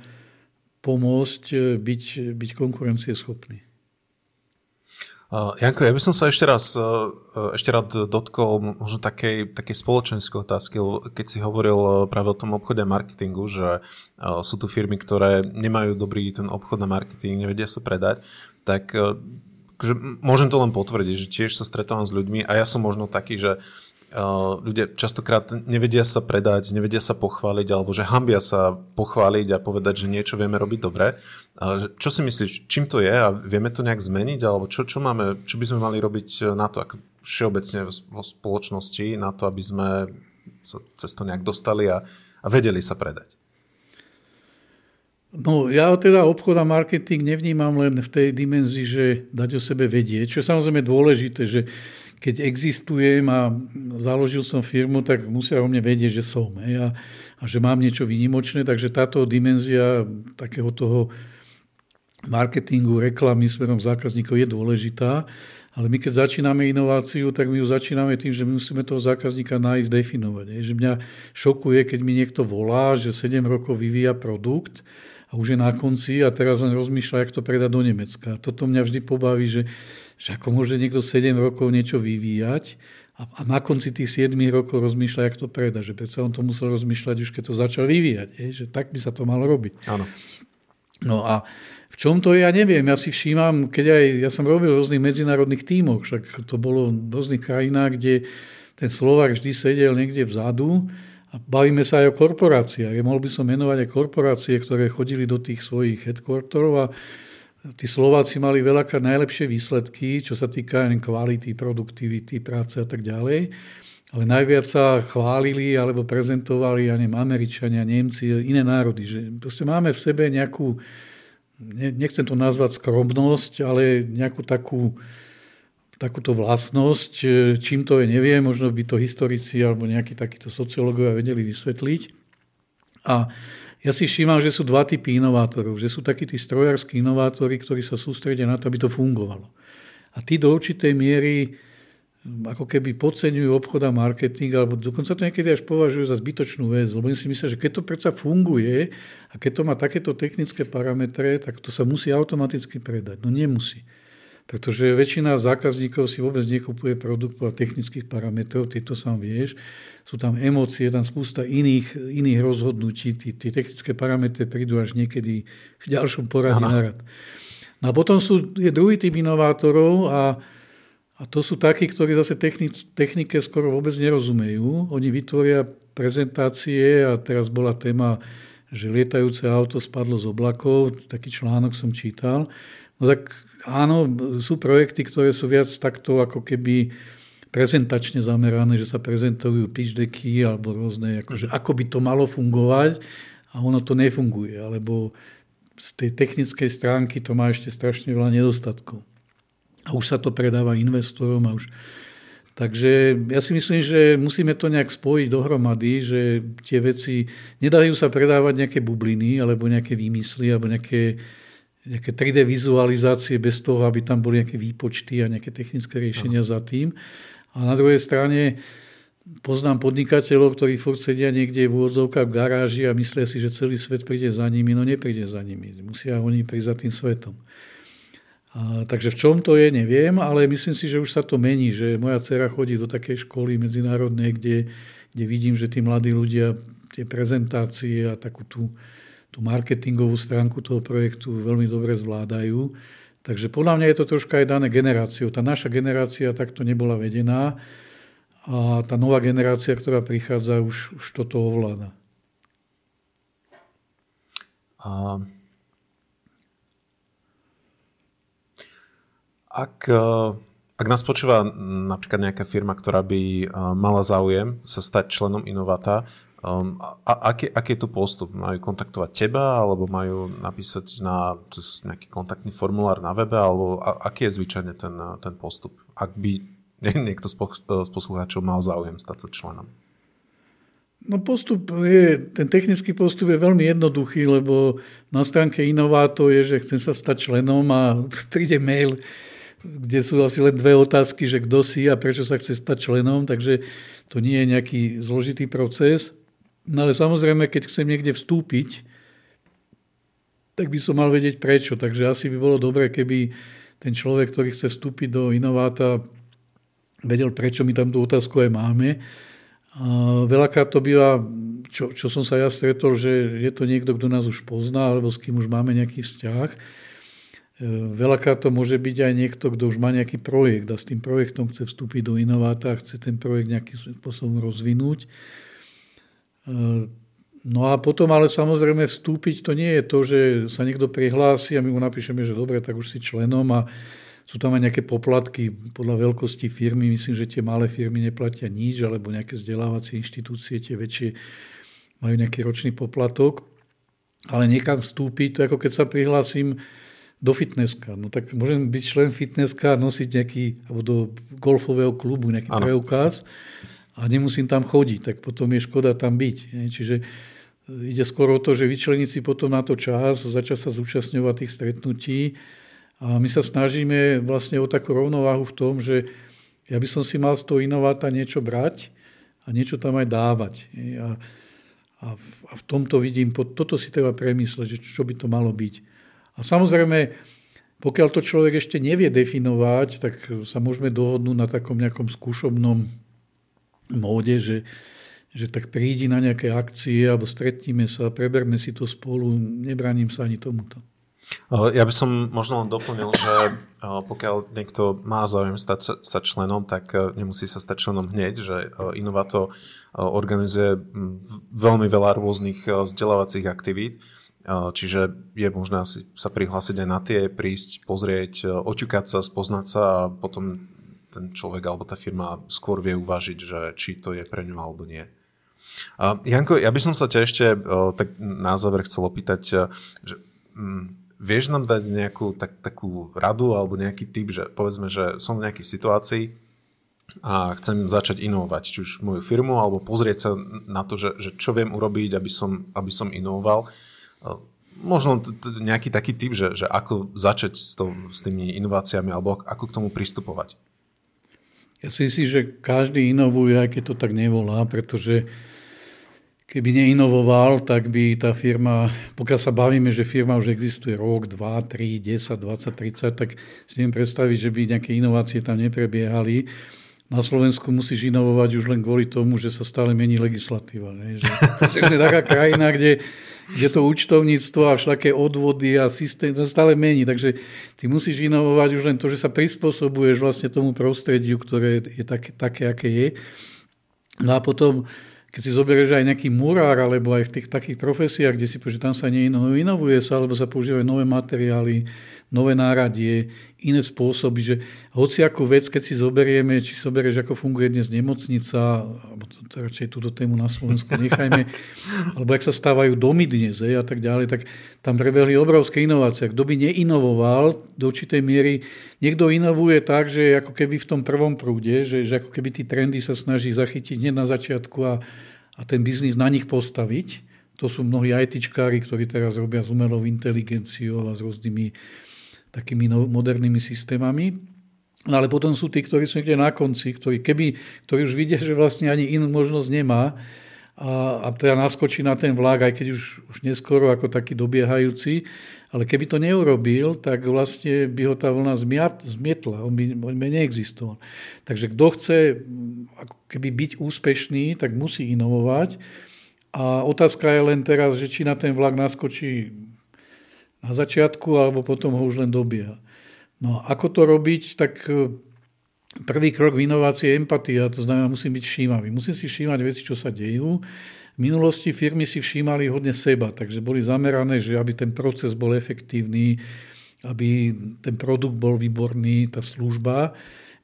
pomôcť e, byť, byť konkurencieschopný. Uh, Janko, ja by som sa ešte raz uh, ešte rád dotkol možno takej, takej spoločenskej otázky, keď si hovoril práve o tom obchode a marketingu, že sú tu firmy, ktoré nemajú dobrý ten obchod na marketing, nevedia sa predať, tak že môžem to len potvrdiť, že tiež sa stretávam s ľuďmi a ja som možno taký, že uh, ľudia častokrát nevedia sa predať, nevedia sa pochváliť, alebo že hambia sa pochváliť a povedať, že niečo vieme robiť dobre. Čo si myslíš, čím to je a vieme to nejak zmeniť, alebo čo, čo, máme, čo by sme mali robiť na to, ako všeobecne vo spoločnosti, na to, aby sme sa cez to nejak dostali a, a vedeli sa predať? No, ja teda obchod a marketing nevnímam len v tej dimenzii, že dať o sebe vedieť, čo je samozrejme dôležité, že keď existujem a založil som firmu, tak musia o mne vedieť, že som hej, a, a že mám niečo výnimočné. Takže táto dimenzia takého toho marketingu, reklamy smerom zákazníkov je dôležitá. Ale my keď začíname inováciu, tak my ju začíname tým, že my musíme toho zákazníka nájsť, definovať. Hej. Že mňa šokuje, keď mi niekto volá, že 7 rokov vyvíja produkt a už je na konci a teraz len rozmýšľa, jak to predať do Nemecka. Toto mňa vždy pobaví, že že ako môže niekto 7 rokov niečo vyvíjať a, a na konci tých 7 rokov rozmýšľa, jak to predá. Že predsa on to musel rozmýšľať už keď to začal vyvíjať. Je, že tak by sa to malo robiť. Áno. No a v čom to je, ja neviem. Ja si všímam, keď aj ja som robil v rôznych medzinárodných tímoch, však to bolo v rôznych krajinách, kde ten Slovak vždy sedel niekde vzadu a bavíme sa aj o korporáciách. Ja mohol by som menovať aj korporácie, ktoré chodili do tých svojich headquarterov a tí Slováci mali veľakrát najlepšie výsledky, čo sa týka kvality, produktivity, práce a tak ďalej. Ale najviac sa chválili alebo prezentovali, ja neviem, Američania, Nemci, iné národy. Že proste máme v sebe nejakú, nechcem to nazvať skromnosť, ale nejakú takú, takúto vlastnosť. Čím to je, neviem, možno by to historici alebo nejakí takíto sociológovia vedeli vysvetliť. A ja si všímam, že sú dva typy inovátorov. Že sú takí tí strojárskí inovátori, ktorí sa sústredia na to, aby to fungovalo. A tí do určitej miery hm, ako keby podceňujú obchod a marketing, alebo dokonca to niekedy až považujú za zbytočnú vec, lebo si myslia, že keď to predsa funguje a keď to má takéto technické parametre, tak to sa musí automaticky predať. No nemusí. Pretože väčšina zákazníkov si vôbec nekupuje produkt podľa technických parametrov, ty to sám vieš. Sú tam emócie, tam spústa iných, iných rozhodnutí. Tie, technické parametre prídu až niekedy v ďalšom poradí na rad. No a potom sú, je druhý typ inovátorov a, a to sú takí, ktorí zase technik, technike skoro vôbec nerozumejú. Oni vytvoria prezentácie a teraz bola téma, že lietajúce auto spadlo z oblakov, taký článok som čítal. No tak áno, sú projekty, ktoré sú viac takto ako keby prezentačne zamerané, že sa prezentujú pitch decky alebo rôzne, akože, ako by to malo fungovať a ono to nefunguje, alebo z tej technickej stránky to má ešte strašne veľa nedostatkov. A už sa to predáva investorom a už... Takže ja si myslím, že musíme to nejak spojiť dohromady, že tie veci nedajú sa predávať nejaké bubliny alebo nejaké výmysly alebo nejaké nejaké 3D vizualizácie bez toho, aby tam boli nejaké výpočty a nejaké technické riešenia Aha. za tým. A na druhej strane poznám podnikateľov, ktorí furt sedia niekde v úvodzovkách v garáži a myslia si, že celý svet príde za nimi. No nepríde za nimi. Musia oni prísť za tým svetom. A, takže v čom to je, neviem, ale myslím si, že už sa to mení, že moja dcera chodí do takej školy medzinárodnej, kde, kde vidím, že tí mladí ľudia tie prezentácie a takú tú tú marketingovú stránku toho projektu veľmi dobre zvládajú. Takže podľa mňa je to troška aj dané generáciou. Tá naša generácia takto nebola vedená a tá nová generácia, ktorá prichádza, už, už toto ovláda. A... Ak, e, ak nás počúva napríklad nejaká firma, ktorá by e, mala záujem sa stať členom Innovata, Um, a, aký, aký je tu postup? Majú kontaktovať teba, alebo majú napísať na nejaký kontaktný formulár na webe, alebo a, aký je zvyčajne ten, ten postup? Ak by niekto z poslucháčov mal záujem stať sa členom. No postup je, ten technický postup je veľmi jednoduchý, lebo na stránke Inováto je, že chcem sa stať členom a príde mail, kde sú asi len dve otázky, že kto si a prečo sa chce stať členom, takže to nie je nejaký zložitý proces. No ale samozrejme, keď chcem niekde vstúpiť, tak by som mal vedieť prečo. Takže asi by bolo dobré, keby ten človek, ktorý chce vstúpiť do inováta, vedel, prečo my tam tú otázku aj máme. A veľakrát to býva, čo, čo som sa ja stretol, že je to niekto, kto nás už pozná, alebo s kým už máme nejaký vzťah. E, veľakrát to môže byť aj niekto, kto už má nejaký projekt a s tým projektom chce vstúpiť do inováta a chce ten projekt nejakým spôsobom rozvinúť. No a potom ale samozrejme vstúpiť to nie je to, že sa niekto prihlási a my mu napíšeme, že dobre, tak už si členom a sú tam aj nejaké poplatky podľa veľkosti firmy. Myslím, že tie malé firmy neplatia nič, alebo nejaké vzdelávacie inštitúcie, tie väčšie majú nejaký ročný poplatok. Ale niekam vstúpiť, to ako keď sa prihlásim do fitnesska. No tak môžem byť člen fitnesska a nosiť nejaký, alebo do golfového klubu nejaký ano. preukaz a nemusím tam chodiť, tak potom je škoda tam byť. Čiže ide skôr o to, že vyčleniť si potom na to čas, začať sa zúčastňovať tých stretnutí a my sa snažíme vlastne o takú rovnováhu v tom, že ja by som si mal z toho inováta niečo brať a niečo tam aj dávať. A, a, a v tomto vidím, toto si treba premysleť, že čo by to malo byť. A samozrejme, pokiaľ to človek ešte nevie definovať, tak sa môžeme dohodnúť na takom nejakom skúšobnom móde, že, že tak prídi na nejaké akcie alebo stretníme sa, preberme si to spolu, nebraním sa ani tomuto. Ja by som možno len doplnil, že pokiaľ niekto má záujem stať sa členom, tak e, nemusí sa stať členom hneď, že Inovato e, organizuje veľmi veľa rôznych vzdelávacích aktivít, čiže je možné sa prihlásiť aj na tie, prísť, pozrieť, oťukať sa, spoznať sa a potom ten človek alebo tá firma skôr vie uvažiť, že či to je pre ňu alebo nie. Uh, Janko, ja by som sa ťa ešte uh, tak na záver chcel opýtať, že um, vieš nám dať nejakú tak, takú radu alebo nejaký typ, že povedzme, že som v nejakej situácii a chcem začať inovovať, či už moju firmu, alebo pozrieť sa na to, že, že čo viem urobiť, aby som, aby som inovoval. Možno t- t- nejaký taký typ, že, že ako začať s, to, s tými inováciami, alebo ako k tomu pristupovať. Ja si myslím, že každý inovuje, aj keď to tak nevolá, pretože keby neinovoval, tak by tá firma, pokiaľ sa bavíme, že firma už existuje rok, 2, 3, 10, 20, 30, tak si neviem predstaviť, že by nejaké inovácie tam neprebiehali. Na Slovensku musíš inovovať už len kvôli tomu, že sa stále mení legislatíva. Ne? Že, že taká krajina, kde kde to účtovníctvo a všaké odvody a systém to stále mení. Takže ty musíš inovovať už len to, že sa prispôsobuješ vlastne tomu prostrediu, ktoré je také, také aké je. No a potom keď si zoberieš aj nejaký murár, alebo aj v tých takých profesiách, kde si povieš, že tam sa neinovuje sa, alebo sa používajú nové materiály, nové náradie, iné spôsoby, že hociakú vec, keď si zoberieme, či zoberieš, ako funguje dnes nemocnica, alebo to, to radšej túto tému na Slovensku nechajme, alebo ak sa stávajú domy dnes hej, a tak ďalej, tak tam prebehli obrovské inovácie. Kto by neinovoval do určitej miery, niekto inovuje tak, že ako keby v tom prvom prúde, že, že ako keby tí trendy sa snaží zachytiť hneď na začiatku a a ten biznis na nich postaviť. To sú mnohí ITčkári, ktorí teraz robia s umelou inteligenciou a s rôznymi takými modernými systémami. No ale potom sú tí, ktorí sú niekde na konci, ktorí, keby, ktorí už vidia, že vlastne ani inú možnosť nemá a, a teda naskočí na ten vlak, aj keď už, už neskoro ako taký dobiehajúci, ale keby to neurobil, tak vlastne by ho tá vlna zmiat, zmietla, on by, on by neexistoval. Takže kto chce ako keby byť úspešný, tak musí inovovať. A otázka je len teraz, že či na ten vlak naskočí na začiatku, alebo potom ho už len dobieha. No ako to robiť, tak prvý krok v inovácii je empatia, to znamená, musím byť všímavý. Musím si všímať veci, čo sa dejú. V minulosti firmy si všímali hodne seba, takže boli zamerané, že aby ten proces bol efektívny, aby ten produkt bol výborný, tá služba.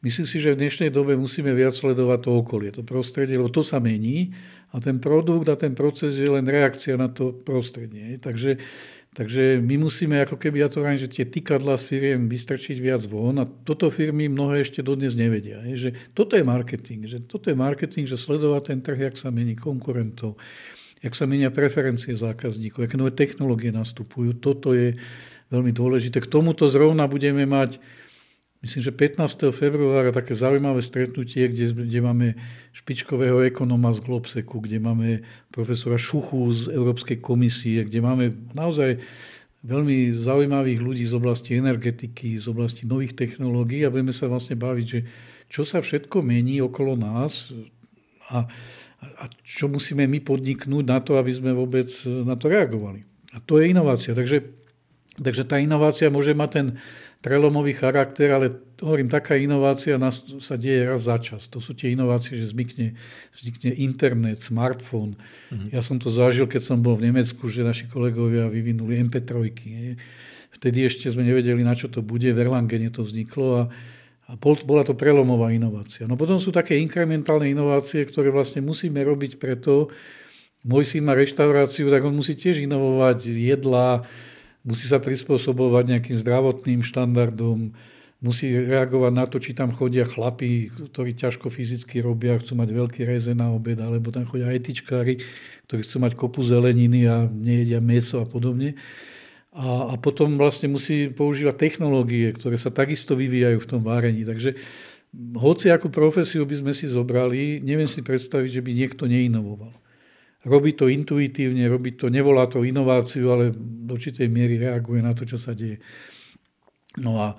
Myslím si, že v dnešnej dobe musíme viac sledovať to okolie, to prostredie, lebo to sa mení a ten produkt a ten proces je len reakcia na to prostredie. Takže Takže my musíme ako keby, ja to ráň, že tie tykadla z firiem vystrčiť viac von a toto firmy mnohé ešte dodnes nevedia. Je, že toto je marketing, že toto je marketing, že sledovať ten trh, jak sa mení konkurentov, jak sa menia preferencie zákazníkov, aké nové technológie nastupujú. Toto je veľmi dôležité. K tomuto zrovna budeme mať myslím, že 15. februára také zaujímavé stretnutie, kde, kde máme špičkového ekonoma z Globseku, kde máme profesora Šuchu z Európskej komisie, kde máme naozaj veľmi zaujímavých ľudí z oblasti energetiky, z oblasti nových technológií a budeme sa vlastne baviť, že čo sa všetko mení okolo nás a, a čo musíme my podniknúť na to, aby sme vôbec na to reagovali. A to je inovácia. Takže, takže tá inovácia môže mať ten prelomový charakter, ale hovorím, taká inovácia nás, sa deje raz za čas. To sú tie inovácie, že vznikne, vznikne internet, smartfón. Mm-hmm. Ja som to zažil, keď som bol v Nemecku, že naši kolegovia vyvinuli MP3. Nie? Vtedy ešte sme nevedeli, na čo to bude. V Erlangene to vzniklo a, a bol, bola to prelomová inovácia. No potom sú také inkrementálne inovácie, ktoré vlastne musíme robiť preto, môj syn má reštauráciu, tak on musí tiež inovovať jedlá, musí sa prispôsobovať nejakým zdravotným štandardom, musí reagovať na to, či tam chodia chlapí, ktorí ťažko fyzicky robia, chcú mať veľký reze na obed, alebo tam chodia etičkári, ktorí chcú mať kopu zeleniny a nejedia meso a podobne. A, a potom vlastne musí používať technológie, ktoré sa takisto vyvíjajú v tom várení. Takže hoci akú profesiu by sme si zobrali, neviem si predstaviť, že by niekto neinovoval robí to intuitívne, robí to, nevolá to inováciu, ale do určitej miery reaguje na to, čo sa deje. No a,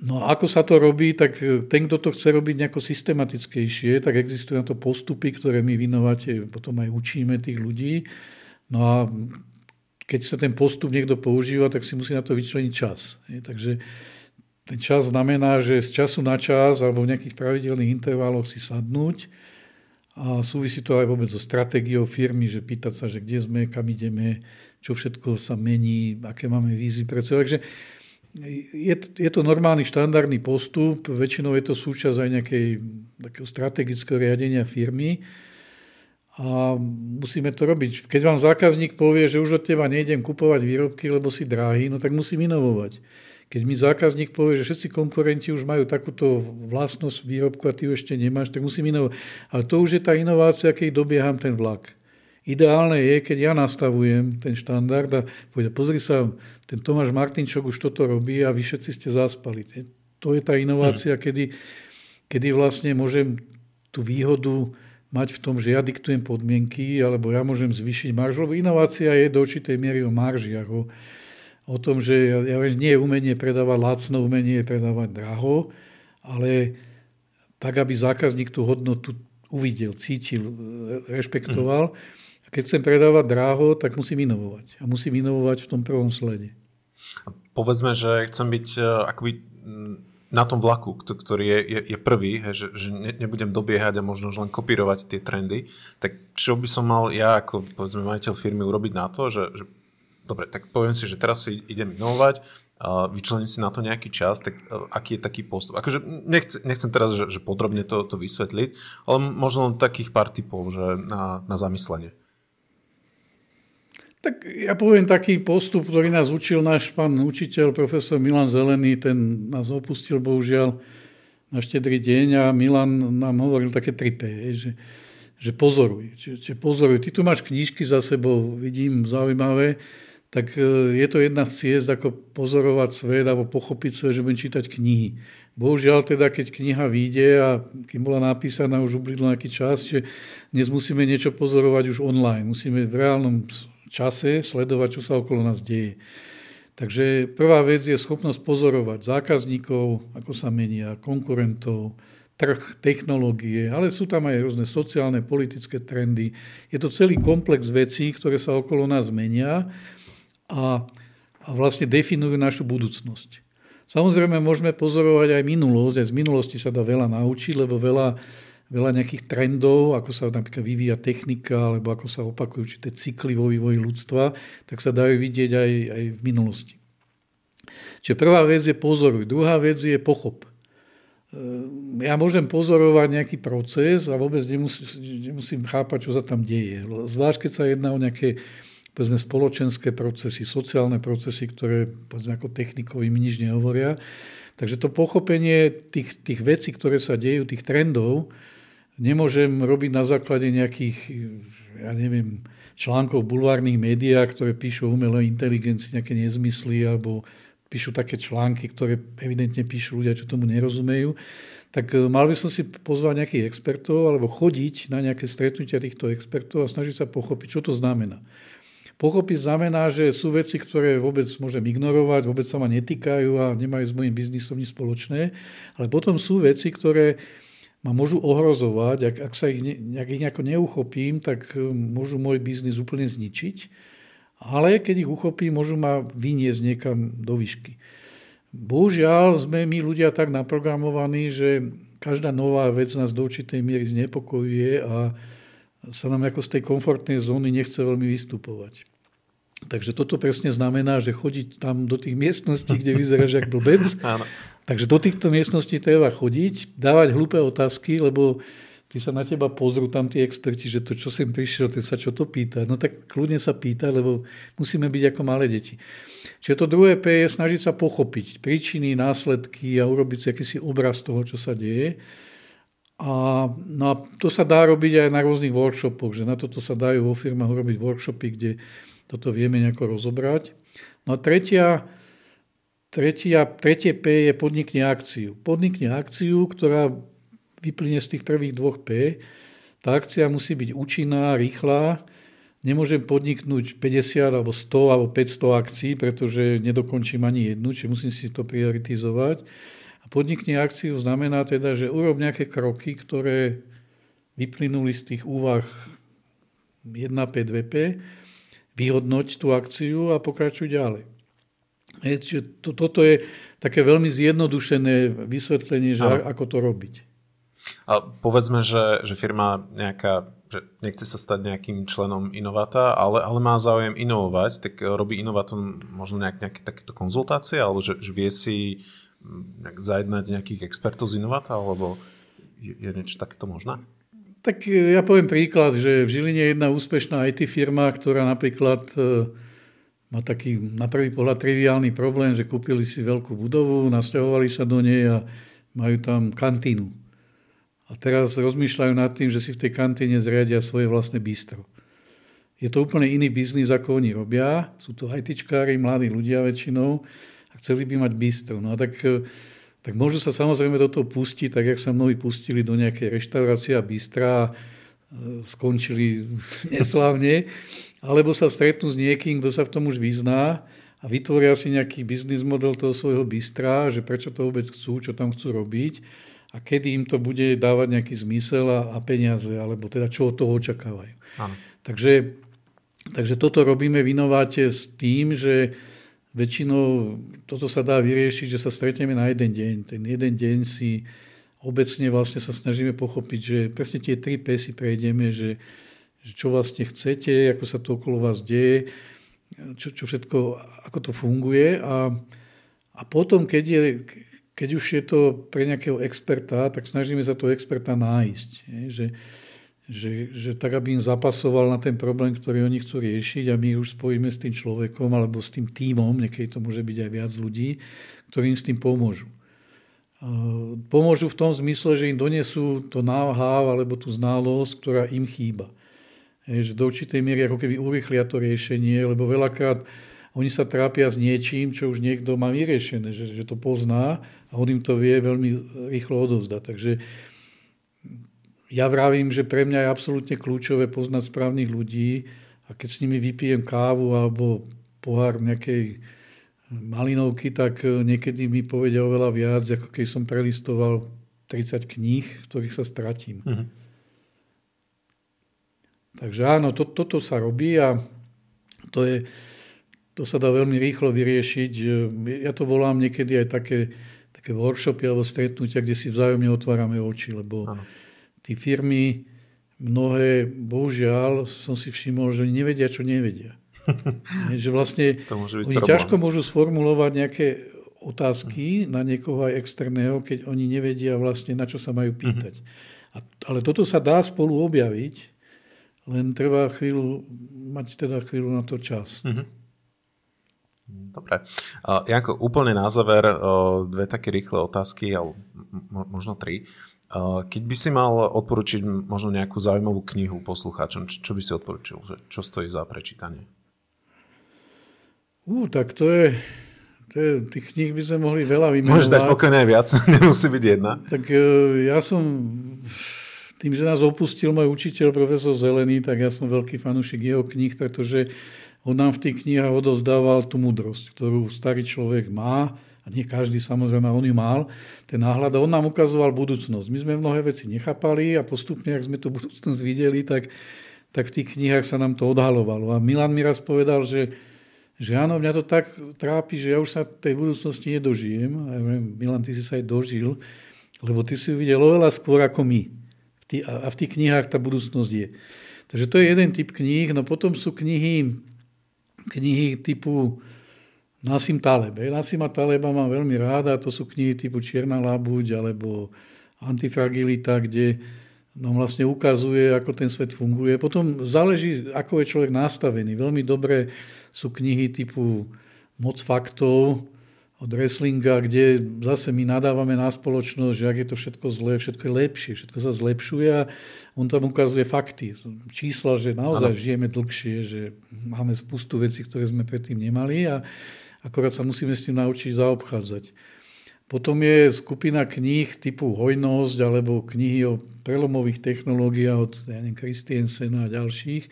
no a ako sa to robí, tak ten, kto to chce robiť nejako systematickejšie, tak existujú na to postupy, ktoré my v Inovate potom aj učíme tých ľudí. No a keď sa ten postup niekto používa, tak si musí na to vyčleniť čas. Takže ten čas znamená, že z času na čas alebo v nejakých pravidelných intervaloch si sadnúť, a súvisí to aj vôbec so stratégiou firmy, že pýtať sa, že kde sme, kam ideme, čo všetko sa mení, aké máme vízy pre sebou. Takže je, je to normálny štandardný postup, väčšinou je to súčasť aj nejakej takého strategického riadenia firmy a musíme to robiť. Keď vám zákazník povie, že už od teba nejdem kupovať výrobky, lebo si drahý, no tak musím inovovať. Keď mi zákazník povie, že všetci konkurenti už majú takúto vlastnosť výrobku a ty ju ešte nemáš, tak musím inovovať. Ale to už je tá inovácia, keď dobieham ten vlak. Ideálne je, keď ja nastavujem ten štandard a povede, pozri sa, ten Tomáš Martinčok už toto robí a vy všetci ste zaspali. To je tá inovácia, mm. kedy, kedy vlastne môžem tú výhodu mať v tom, že ja diktujem podmienky, alebo ja môžem zvýšiť maržu, lebo inovácia je do určitej miery o maržiach, o, o tom, že ja, ja nie je umenie predávať lacno, umenie je predávať draho, ale tak, aby zákazník tú hodnotu uvidel, cítil, rešpektoval. A keď chcem predávať dráho, tak musím inovovať. A musím inovovať v tom prvom slede. Povedzme, že chcem byť e, akoby na tom vlaku, ktorý je, je, je prvý, že, že nebudem dobiehať a možno len kopírovať tie trendy, tak čo by som mal ja ako povedzme majiteľ firmy urobiť na to, že, že dobre, tak poviem si, že teraz si idem inovovať, vyčlením si na to nejaký čas, tak uh, aký je taký postup? Akože nechcem, nechcem teraz, že, že podrobne to, to vysvetliť, ale možno takých pár typov že na, na zamyslenie. Tak ja poviem taký postup, ktorý nás učil náš pán učiteľ, profesor Milan Zelený, ten nás opustil bohužiaľ na štedrý deň a Milan nám hovoril také 3P, že, že pozoruj, že, že pozoruj. Ty tu máš knížky za sebou, vidím, zaujímavé, tak e, je to jedna z ciest, ako pozorovať svet alebo pochopiť svet, že budem čítať knihy. Bohužiaľ teda, keď kniha vyjde a kým bola napísaná, už ublídlo nejaký čas, že dnes musíme niečo pozorovať už online. Musíme v reálnom čase sledovať, čo sa okolo nás deje. Takže prvá vec je schopnosť pozorovať zákazníkov, ako sa menia, konkurentov, trh, technológie, ale sú tam aj rôzne sociálne, politické trendy. Je to celý komplex vecí, ktoré sa okolo nás menia a, a vlastne definujú našu budúcnosť. Samozrejme môžeme pozorovať aj minulosť, aj z minulosti sa dá veľa naučiť, lebo veľa, veľa nejakých trendov, ako sa napríklad vyvíja technika, alebo ako sa opakujú určité cykly vo vývoji ľudstva, tak sa dajú vidieť aj, aj v minulosti. Čiže prvá vec je pozoruj, druhá vec je pochop. Ehm, ja môžem pozorovať nejaký proces a vôbec nemusím, nemusím chápať, čo sa tam deje. Zvlášť, keď sa jedná o nejaké povedzme, spoločenské procesy, sociálne procesy, ktoré povedzme, ako technikovi mi nič nehovoria. Takže to pochopenie tých, tých vecí, ktoré sa dejú, tých trendov, nemôžem robiť na základe nejakých, ja neviem, článkov v bulvárnych médiách, ktoré píšu o umelej inteligencii, nejaké nezmysly, alebo píšu také články, ktoré evidentne píšu ľudia, čo tomu nerozumejú, tak e, mal by som si pozvať nejakých expertov alebo chodiť na nejaké stretnutia týchto expertov a snažiť sa pochopiť, čo to znamená. Pochopiť znamená, že sú veci, ktoré vôbec môžem ignorovať, vôbec sa ma netýkajú a nemajú s môjim biznisom nič spoločné, ale potom sú veci, ktoré ma môžu ohrozovať. Ak, ak sa ich, ne, ak ich nejako neuchopím, tak e, môžu môj biznis úplne zničiť. Ale keď ich uchopím, môžu ma vyniesť niekam do výšky. Bohužiaľ sme my ľudia tak naprogramovaní, že každá nová vec nás do určitej miery znepokojuje a sa nám ako z tej komfortnej zóny nechce veľmi vystupovať. Takže toto presne znamená, že chodiť tam do tých miestností, kde vyzeráš ako blbec. Áno. Takže do týchto miestností treba chodiť, dávať hlúpe otázky, lebo ty sa na teba pozrú tam tí experti, že to, čo sem prišiel, ten sa čo to pýta. No tak kľudne sa pýta, lebo musíme byť ako malé deti. Čiže to druhé P je snažiť sa pochopiť príčiny, následky a urobiť si akýsi obraz toho, čo sa deje. A, no a to sa dá robiť aj na rôznych workshopoch, že na toto sa dajú vo firmách urobiť workshopy, kde toto vieme nejako rozobrať. No a tretia, tretia, tretie P je podnikne akciu. Podnikne akciu, ktorá vyplyne z tých prvých dvoch P. Tá akcia musí byť účinná, rýchla. Nemôžem podniknúť 50 alebo 100 alebo 500 akcií, pretože nedokončím ani jednu, či musím si to prioritizovať. A podnikne akciu znamená teda, že urob nejaké kroky, ktoré vyplynuli z tých úvah 1P, 2P vyhodnoť tú akciu a pokračuj ďalej. čiže to, toto je také veľmi zjednodušené vysvetlenie, že ano. ako to robiť. A povedzme, že, že firma nejaká, že nechce sa stať nejakým členom Inovata, ale, ale má záujem inovovať, tak robí Inovatom možno nejak, nejaké takéto konzultácie, alebo že, že vie si mm, nejak zajednať nejakých expertov z Inovata, alebo je, je niečo takéto možné? Tak e, ja poviem príklad, že v Žiline je jedna úspešná IT firma, ktorá napríklad e, má taký na prvý pohľad triviálny problém, že kúpili si veľkú budovu, nasťahovali sa do nej a majú tam kantínu. A teraz rozmýšľajú nad tým, že si v tej kantíne zriadia svoje vlastné bistro. Je to úplne iný biznis, ako oni robia. Sú to ITčkári, mladí ľudia väčšinou a chceli by mať bistro. No a tak e, tak môžu sa samozrejme do toho pustiť, tak jak sa mnohí pustili do nejakej reštaurácie a bystra a e, skončili neslavne, alebo sa stretnú s niekým, kto sa v tom už vyzná a vytvoria si nejaký biznis model toho svojho bystra, že prečo to vôbec chcú, čo tam chcú robiť a kedy im to bude dávať nejaký zmysel a, a peniaze, alebo teda čo od toho očakávajú. Áno. Takže, takže toto robíme v Inováte s tým, že Väčšinou toto sa dá vyriešiť, že sa stretneme na jeden deň. Ten jeden deň si obecne vlastne sa snažíme pochopiť, že presne tie tri P si prejdeme, že, že čo vlastne chcete, ako sa to okolo vás deje, čo, čo všetko, ako to funguje. A, a potom, keď, je, keď už je to pre nejakého experta, tak snažíme sa toho experta nájsť. Je, že, že, že tak, aby im zapasoval na ten problém, ktorý oni chcú riešiť a my už spojíme s tým človekom alebo s tým tímom, niekedy to môže byť aj viac ľudí, ktorí im s tým pomôžu. Pomôžu v tom zmysle, že im donesú to know-how alebo tú znalosť, ktorá im chýba. Je, že do určitej miery ako keby urychlia to riešenie, lebo veľakrát oni sa trápia s niečím, čo už niekto má vyriešené, že, že to pozná a on im to vie veľmi rýchlo odovzdať. Takže ja vravím, že pre mňa je absolútne kľúčové poznať správnych ľudí a keď s nimi vypijem kávu alebo pohár nejakej malinovky, tak e, niekedy mi povedia oveľa viac, ako keď som prelistoval 30 kníh, ktorých sa stratím. Uh-huh. Takže áno, to, toto sa robí a to je, to sa dá veľmi rýchlo vyriešiť. Ja to volám niekedy aj také, také workshopy alebo stretnutia, kde si vzájomne otvárame oči, lebo ano. Tí firmy mnohé, bohužiaľ, som si všimol, že oni nevedia, čo nevedia. že vlastne oni problém. ťažko môžu sformulovať nejaké otázky na niekoho aj externého, keď oni nevedia vlastne, na čo sa majú pýtať. A, ale toto sa dá spolu objaviť, len treba chvíľu, mať teda chvíľu na to čas. Uh-huh. Dobre. Uh, Janko, úplne na záver uh, dve také rýchle otázky, alebo možno tri. Uh, keď by si mal odporučiť možno nejakú zaujímavú knihu poslucháčom, čo by si odporučil? Čo stojí za prečítanie? Uh, tak to je, to je, tých kníh by sme mohli veľa vymenovať. Môžeš dať pokojne aj viac, nemusí byť jedna. Tak ja som tým, že nás opustil môj učiteľ, profesor Zelený, tak ja som veľký fanúšik jeho kníh, pretože on nám v tých knihách odovzdával tú múdrosť, ktorú starý človek má, nie každý samozrejme, on ju mal, ten náhľad, a on nám ukazoval budúcnosť. My sme mnohé veci nechápali a postupne, ak sme tú budúcnosť videli, tak, tak v tých knihách sa nám to odhalovalo. A Milan mi raz povedal, že, že áno, mňa to tak trápi, že ja už sa tej budúcnosti nedožijem. A ja viem, Milan, ty si sa aj dožil, lebo ty si ju videl oveľa skôr ako my a v tých knihách tá budúcnosť je. Takže to je jeden typ kníh. No potom sú knihy, knihy typu Nasim Talebe. Nasima Taleba mám veľmi ráda. To sú knihy typu Čierna labuť alebo Antifragilita, kde nám vlastne ukazuje, ako ten svet funguje. Potom záleží, ako je človek nastavený. Veľmi dobré sú knihy typu Moc faktov, od wrestlinga, kde zase my nadávame na spoločnosť, že ak je to všetko zlé, všetko je lepšie, všetko sa zlepšuje a on tam ukazuje fakty, čísla, že naozaj ano. žijeme dlhšie, že máme spustu vecí, ktoré sme predtým nemali a akorát sa musíme s tým naučiť zaobchádzať. Potom je skupina kníh typu Hojnosť alebo knihy o prelomových technológiách od ja neviem, Christiansena a ďalších,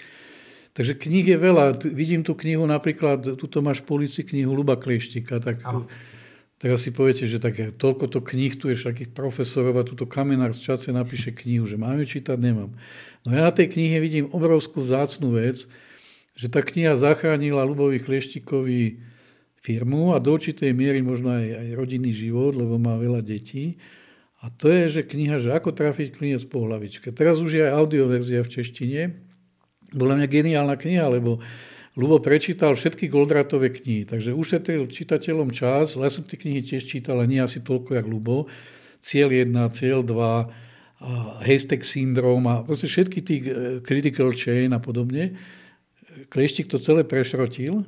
Takže kníh je veľa. Vidím tú knihu napríklad, tuto máš v polici knihu Luba Klieštika, tak Aha. teraz si poviete, že tak toľko to kníh tu je všakých profesorov a tuto kamenár z čase napíše knihu, že mám ju čítať, nemám. No ja na tej knihe vidím obrovskú vzácnú vec, že tá kniha zachránila Lubovi Klieštikovi firmu a do určitej miery možno aj, aj rodinný život, lebo má veľa detí. A to je, že kniha, že ako trafiť klinec po hlavičke. Teraz už je aj audioverzia v češtine, bola mňa geniálna kniha, lebo Lubo prečítal všetky Goldratové knihy, takže ušetril čitateľom čas, ja som tie knihy tiež čítal, ale nie asi toľko, jak Lubo. Cieľ 1, cieľ 2, Haystack syndrom a proste všetky tí e, critical chain a podobne. Kleštik to celé prešrotil,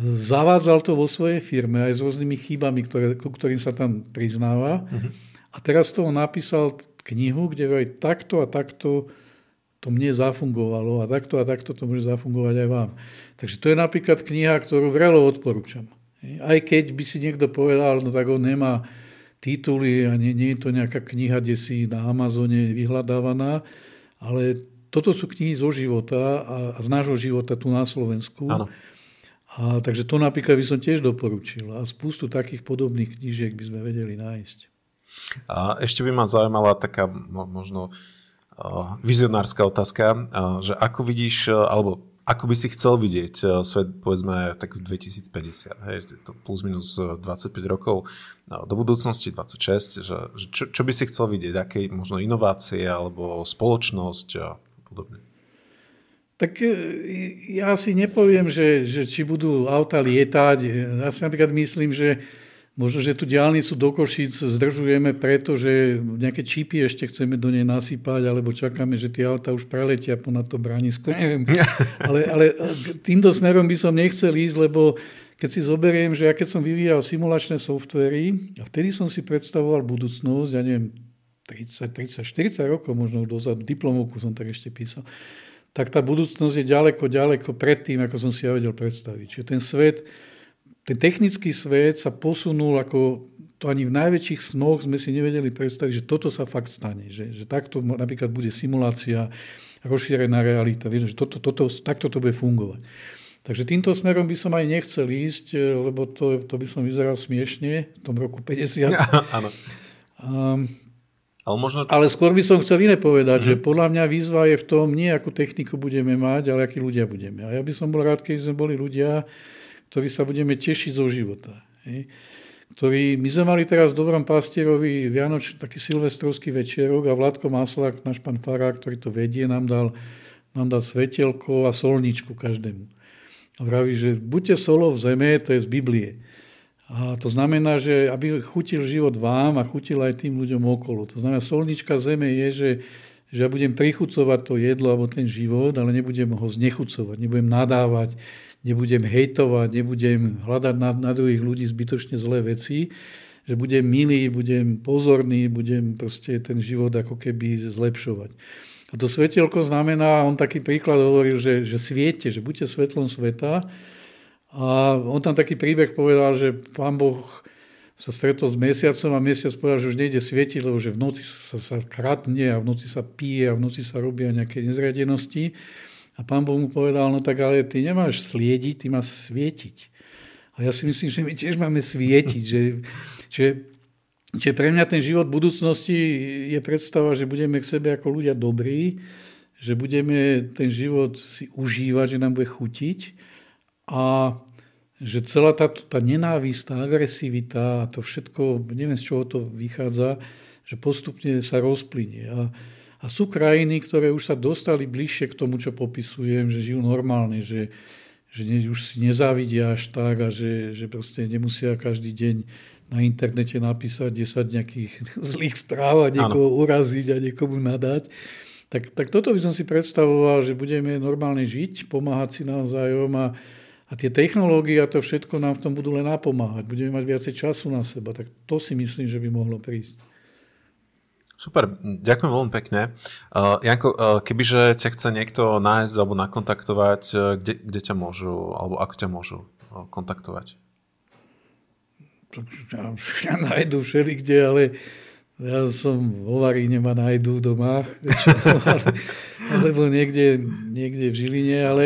zavádzal to vo svojej firme aj s rôznymi chybami, ktoré, ktorým sa tam priznáva. Uh-huh. A teraz toho napísal knihu, kde aj takto a takto to mne zafungovalo a takto a takto to môže zafungovať aj vám. Takže to je napríklad kniha, ktorú vrelo odporúčam. Aj keď by si niekto povedal, no tak on nemá tituly a nie, nie je to nejaká kniha, kde si na Amazone vyhľadávaná, ale toto sú knihy zo života a, a z nášho života tu na Slovensku. Áno. A, takže to napríklad by som tiež doporučil. A spustu takých podobných knížiek by sme vedeli nájsť. A ešte by ma zaujímala taká možno vizionárska otázka, že ako vidíš, alebo ako by si chcel vidieť svet, povedzme, tak v 2050, hej, to plus minus 25 rokov, do budúcnosti 26, že, že čo, čo by si chcel vidieť, aké možno inovácie alebo spoločnosť a podobne? Tak e, ja si nepoviem, že, že či budú auta lietať. Ja si napríklad myslím, že Možno, že tú diálnicu do Košic zdržujeme preto, že nejaké čipy ešte chceme do nej nasypať, alebo čakáme, že tie auta už preletia ponad to bránisko, neviem. Ale, ale týmto smerom by som nechcel ísť, lebo keď si zoberiem, že ja keď som vyvíjal simulačné softvery, a vtedy som si predstavoval budúcnosť, ja neviem, 30, 30, 40 rokov možno dozadu, diplomovku som tak ešte písal, tak tá budúcnosť je ďaleko, ďaleko pred tým, ako som si ja vedel predstaviť. Čiže ten svet ten technický svet sa posunul ako to ani v najväčších snoch sme si nevedeli predstaviť, že toto sa fakt stane. Že, že takto napríklad bude simulácia, rozšírená realita. Že toto, toto, takto to bude fungovať. Takže týmto smerom by som aj nechcel ísť, lebo to, to by som vyzeral smiešne v tom roku 50. Áno. Um, ale, možno... ale skôr by som chcel iné povedať, mm-hmm. že podľa mňa výzva je v tom, nie akú techniku budeme mať, ale akí ľudia budeme. A ja by som bol rád, keď sme boli ľudia, ktorý sa budeme tešiť zo života. Hej? Ktorý, my sme mali teraz v Dobrom pastierovi Vianoč, taký silvestrovský večerok a Vládko Maslák, náš pán Farák, ktorý to vedie, nám dal, nám dal svetelko a solničku každému. A vraví, že buďte solou v zeme, to je z Biblie. A to znamená, že aby chutil život vám a chutil aj tým ľuďom okolo. To znamená, solnička zeme je, že, že ja budem prichucovať to jedlo alebo ten život, ale nebudem ho znechucovať, nebudem nadávať, nebudem hejtovať, nebudem hľadať na, na druhých ľudí zbytočne zlé veci, že budem milý, budem pozorný, budem proste ten život ako keby zlepšovať. A to svetelko znamená, on taký príklad hovoril, že, že sviete, že buďte svetlom sveta. A on tam taký príbeh povedal, že pán Boh sa stretol s mesiacom a mesiac povedal, že už nejde svietiť, lebo že v noci sa, sa kratne a v noci sa pije a v noci sa robia nejaké nezriadenosti. A pán Boh mu povedal, no tak ale ty nemáš sliediť, ty máš svietiť. A ja si myslím, že my tiež máme svietiť, že, že, že pre mňa ten život budúcnosti je predstava, že budeme k sebe ako ľudia dobrí, že budeme ten život si užívať, že nám bude chutiť a že celá tá, tá nenávisť, tá agresivita a to všetko, neviem z čoho to vychádza, že postupne sa rozplynie. A, a sú krajiny, ktoré už sa dostali bližšie k tomu, čo popisujem, že žijú normálne, že, že ne, už si nezávidia až tak a že, že proste nemusia každý deň na internete napísať 10 nejakých zlých správ a niekoho ano. uraziť a niekomu nadať. Tak, tak toto by som si predstavoval, že budeme normálne žiť, pomáhať si navzájom a, a tie technológie a to všetko nám v tom budú len napomáhať. Budeme mať viacej času na seba. Tak to si myslím, že by mohlo prísť. Super, ďakujem veľmi pekne. Uh, Janko, uh, kebyže ťa chce niekto nájsť alebo nakontaktovať, uh, kde, kde ťa môžu, alebo ako ťa môžu uh, kontaktovať? Ja, ja nájdu všeli kde, ale ja som vo Varíne ma nájdú doma, alebo niekde, niekde v Žiline, ale...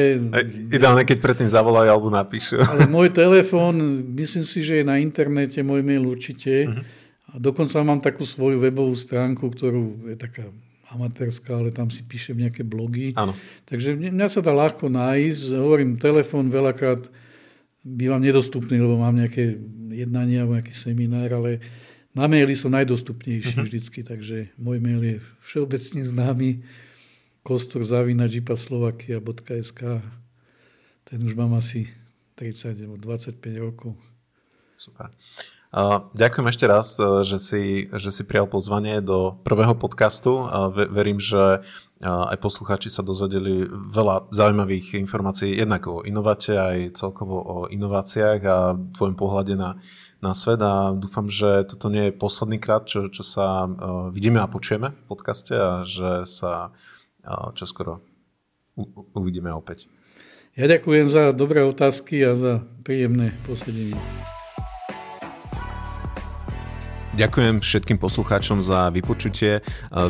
Ideálne, keď predtým zavolajú alebo napíšu. Ale môj telefón, myslím si, že je na internete, môj mail určite. Uh-huh a dokonca mám takú svoju webovú stránku, ktorú je taká amatérska, ale tam si píšem nejaké blogy. Áno. Takže mňa sa dá ľahko nájsť. Hovorím, telefón veľakrát bývam nedostupný, lebo mám nejaké jednania alebo nejaký seminár, ale na maili som najdostupnejší uh-huh. vždycky, takže môj mail je všeobecne známy kostor zavinačipaslovakia.sk Ten už mám asi 30 25 rokov. Super. Ďakujem ešte raz, e, že si, že si prijal pozvanie do prvého podcastu. Verím, že aj poslucháči sa dozvedeli veľa zaujímavých informácií jednak o inováte, aj celkovo o inováciách a tvojom pohľade na, na svet a dúfam, že toto nie je posledný krát, čo, čo sa e, vidíme a počujeme v podcaste a že sa e, čoskoro uvidíme opäť. Ja ďakujem za dobré otázky a za príjemné posedenie. Ďakujem všetkým poslucháčom za vypočutie. E,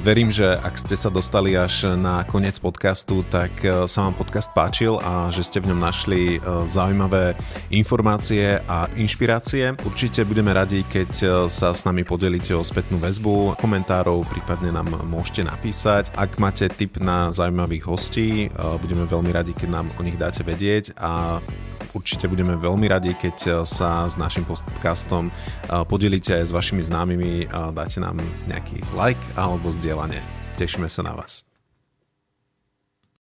verím, že ak ste sa dostali až na koniec podcastu, tak e, sa vám podcast páčil a že ste v ňom našli e, zaujímavé informácie a inšpirácie. Určite budeme radi, keď sa s nami podelíte o spätnú väzbu, komentárov, prípadne nám môžete napísať. Ak máte tip na zaujímavých hostí, budeme veľmi radi, keď nám o nich dáte vedieť a Určite budeme veľmi radi, keď eh, sa s našim podcastom eh, podelíte aj s vašimi známymi dáte nám nejaký like alebo zdieľanie. Tešíme sa na vás.